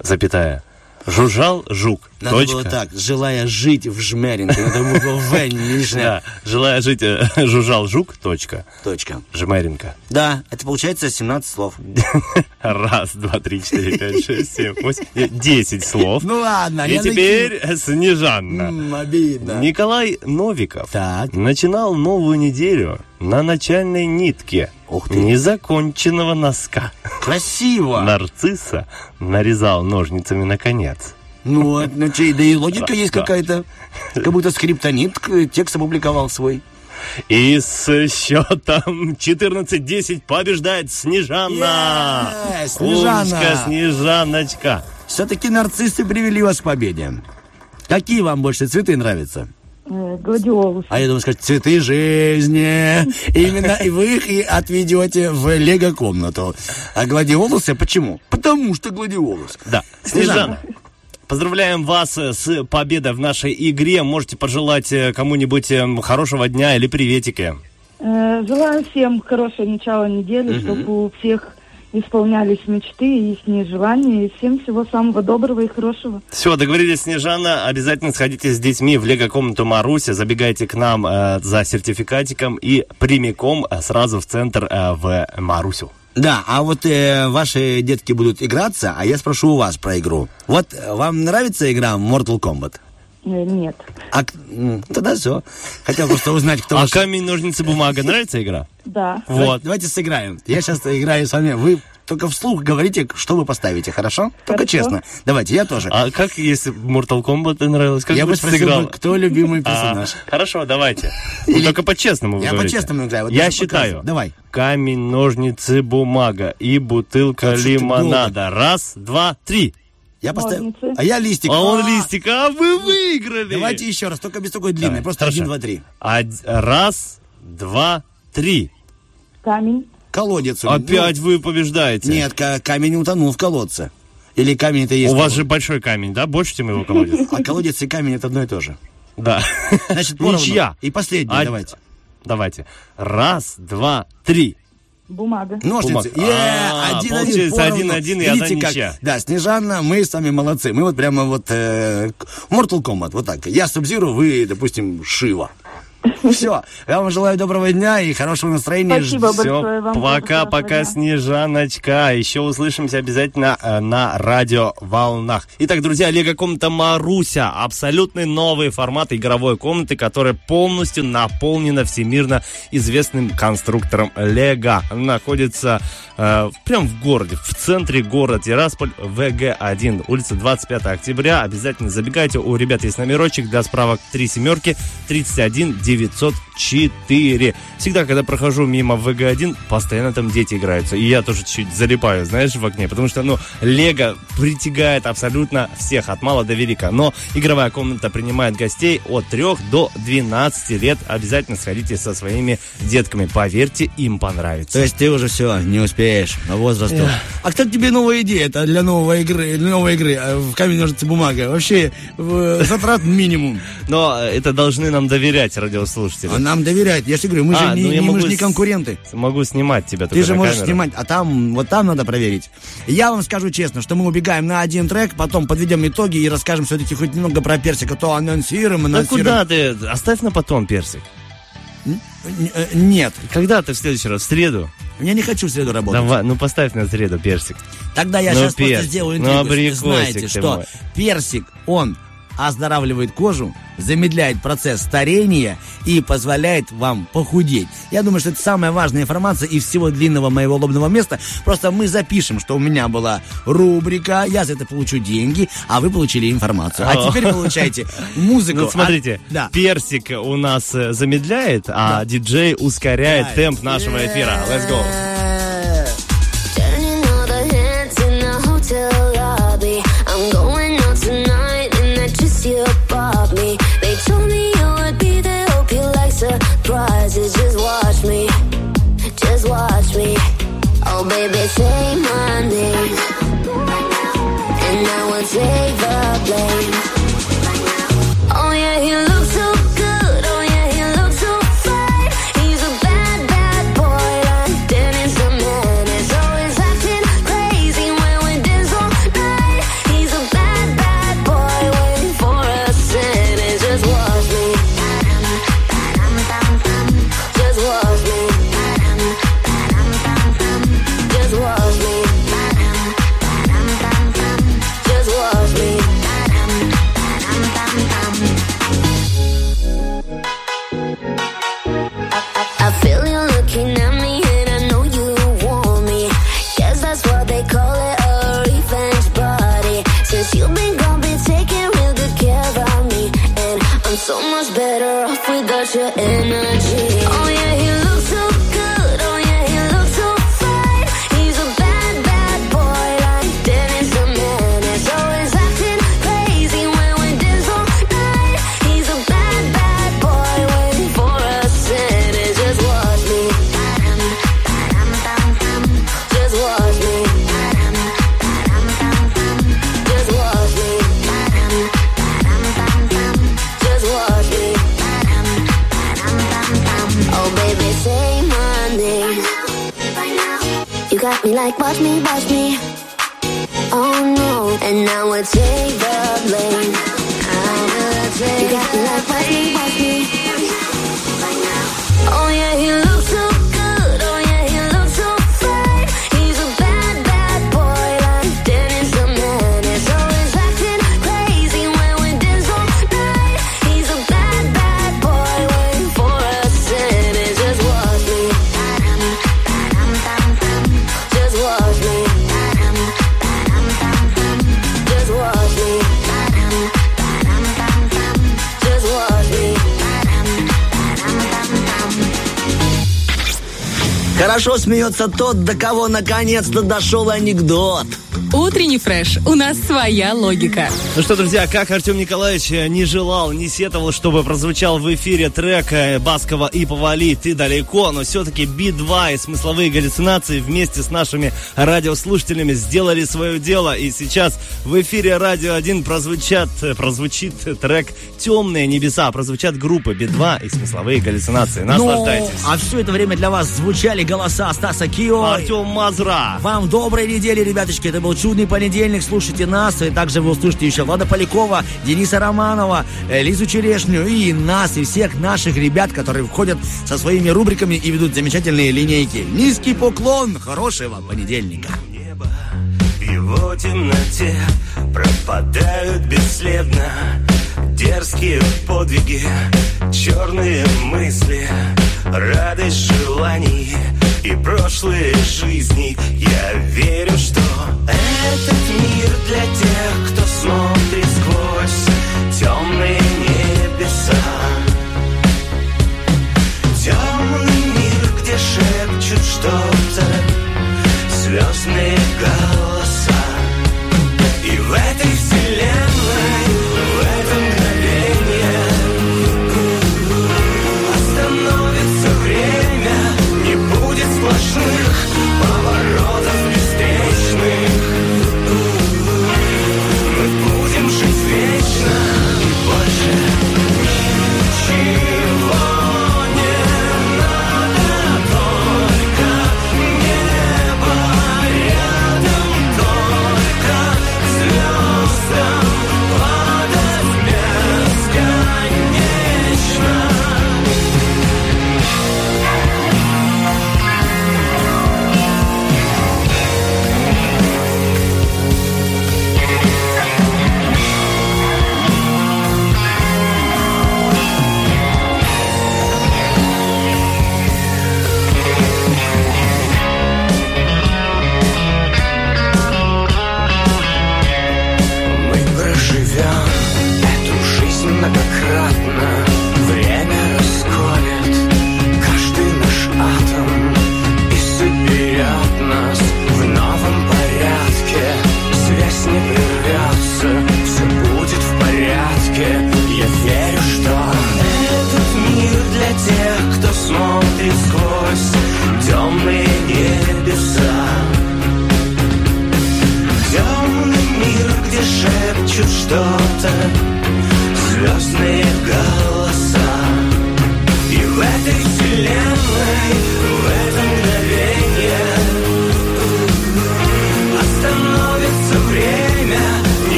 Запятая. Жужжал жук. Надо Точка. было так, желая жить в жмеринке. Надо было В. Да, желая жить, э, жужжал жук. Точка. Точка. Жмеринка. Да, это получается 17 слов. Раз, два, три, четыре, пять, шесть, семь, восемь, девять, десять слов. Ну ладно, И теперь Снежанна. М, обидно. Николай Новиков Так. начинал новую неделю на начальной нитке Ух ты. незаконченного носка. Красиво. Нарцисса нарезал ножницами наконец. Ну, вот, ну, чей, да и логика есть какая-то. Как будто скриптонит к- текст опубликовал свой. И с счетом 14-10 побеждает Снежана. Е, Снежана. Умничка, Снежаночка. Все-таки нарциссы привели вас к победе. Какие вам больше цветы нравятся? Э, Гладиолус. А я думаю, сказать, цветы жизни. Именно и вы их и отведете в лего-комнату. А гладиолусы почему? Потому что гладиолус. Да, Снежана. Поздравляем вас с победой в нашей игре. Можете пожелать э, кому-нибудь э, хорошего дня или приветики. Желаю всем хорошего начала недели, чтобы у всех исполнялись мечты и их желания. И всем всего самого доброго и хорошего. Все, договорились, Снежана. Обязательно сходите с детьми в лего-комнату Маруся. Забегайте к нам э, за сертификатиком и прямиком э, сразу в центр э, в Марусю. Да, а вот э, ваши детки будут играться, а я спрошу у вас про игру. Вот э, вам нравится игра Mortal Kombat? Э, Нет. А, тогда все. Хотел просто узнать, кто А ваш... камень, ножницы, бумага нравится игра? Да. Вот. Давайте сыграем. Я сейчас играю с вами. Вы только вслух говорите, что вы поставите, хорошо? Только Хорошо. честно. Давайте, я тоже. А как, если Mortal Kombat нравилось, как я бы спросил, сыграл? бы, кто любимый А, персонаж. хорошо, давайте. Ну, только по-честному Я по-честному играю. Вот Я считаю. показываю. Давай. Камень, ножницы, бумага и бутылка ты лимонада. Раз, два, три. Я поставил. Ножницы. А я листик. А он А, листик, а вы выиграли. Давайте еще раз, только без такой длинной. Давай, Просто хорошо. один, два, три. Од- Раз, два, три. Камень. Колодец. Опять вы побеждаете. Ну, Нет, ка- камень утонул в колодце. Или камень это есть У вас же большой камень, да? Больше, чем его колодец? А колодец и камень это одно и то же. Да. Значит. Ничья. И последний, давайте. Давайте. Раз, два, три. Бумага. Ножницы. Е, А, один, получается, один-один и одна ничья. Да, Снежанна, мы с вами молодцы. Мы вот прямо вот э, Mortal Kombat, вот так. Я Субзиру, вы, допустим, Шива. Все. Я вам желаю доброго дня и хорошего настроения. Спасибо Все, большое вам. хорошего дня. Снежаночка. Еще услышимся обязательно э, на радиоволнах. Итак, друзья, Лего комната Маруся. Абсолютный новый формат игровой комнаты, которая полностью наполнена всемирно известным конструктором Лего. Она находится э, прям в городе, в центре города Тирасполь, ВГ-1, улица 25 октября. Обязательно забегайте, у ребят есть номерочек для справок 3 семерки 31 904. Всегда, когда прохожу мимо ВГ-1, постоянно там дети играются. И я тоже чуть залипаю, знаешь, в окне. Потому что, ну, Лего притягает абсолютно всех, от мала до велика. Но игровая комната принимает гостей от 3 до 12 лет. Обязательно сходите со своими детками. Поверьте, им понравится. То есть ты уже все, не успеешь по возрасту. А кто тебе новая идея? Это для новой игры, для новой игры э, в камень, ножницы, бумага. Вообще в- затрат минимум. Но это должны нам доверять радиослушатели. А нам доверяют. Я же говорю, мы А, же не, ну не- мы же не с- конкуренты. Могу снимать тебя Ты же можешь камеру. снимать, а там, вот там надо проверить. Я вам скажу честно, что мы убегаем на один трек, потом подведем итоги и расскажем все-таки хоть немного про персика, то анонсируем, Да анонсируем. куда ты? Оставь на потом персик. Э, Нет, Когда ты в следующий раз? В среду? я не хочу в среду работать. Давай, ну поставь на среду персик. Тогда я Ну, сейчас просто персик. сделаю Ну, интригу. абрикосик Знаете, что мой. персик, он оздоравливает кожу, замедляет процесс старения и позволяет вам похудеть. Я думаю, что это самая важная информация из всего длинного моего лобного места. Просто мы запишем, что у меня была рубрика, я за это получу деньги, а вы получили информацию. А теперь получайте музыку. Ну, смотрите, А- да. персик у нас э, замедляет, а диджей ускоряет Да. темп нашего эфира. Let's go. put you in like watch me, watch me. Oh no, and now I take Хорошо смеется тот, до кого наконец-то дошел анекдот. Утренний фреш. У нас своя логика. Ну что, друзья, как Артем Николаевич э, не желал, не сетовал, чтобы прозвучал в эфире трек э, Баскова и Повали «Ты далеко», но все-таки Би-2 и смысловые галлюцинации вместе с нашими радиослушателями сделали свое дело. И сейчас в эфире Радио 1 прозвучат, э, прозвучит трек «Темные небеса», прозвучат группы Би-2 и смысловые галлюцинации. Наслаждайтесь. Ну, а все это время для вас звучали голоса Стаса Кио. Артем Мазура. Вам доброй недели, ребяточки. Это был чудный понедельник. Слушайте нас. И также вы услышите еще Влада Полякова, Дениса Романова, э, Лизу Черешню и нас, и всех наших ребят, которые входят со своими рубриками и ведут замечательные линейки. Низкий поклон. Хорошего понедельника. Его темноте пропадают бесследно Дерзкие подвиги, черные мысли радость желаний и прошлые жизни. Я верю, что этот мир для тех, кто смотрит сквозь темные небеса. Темный мир, где шепчут что-то звездные голоса. И в этой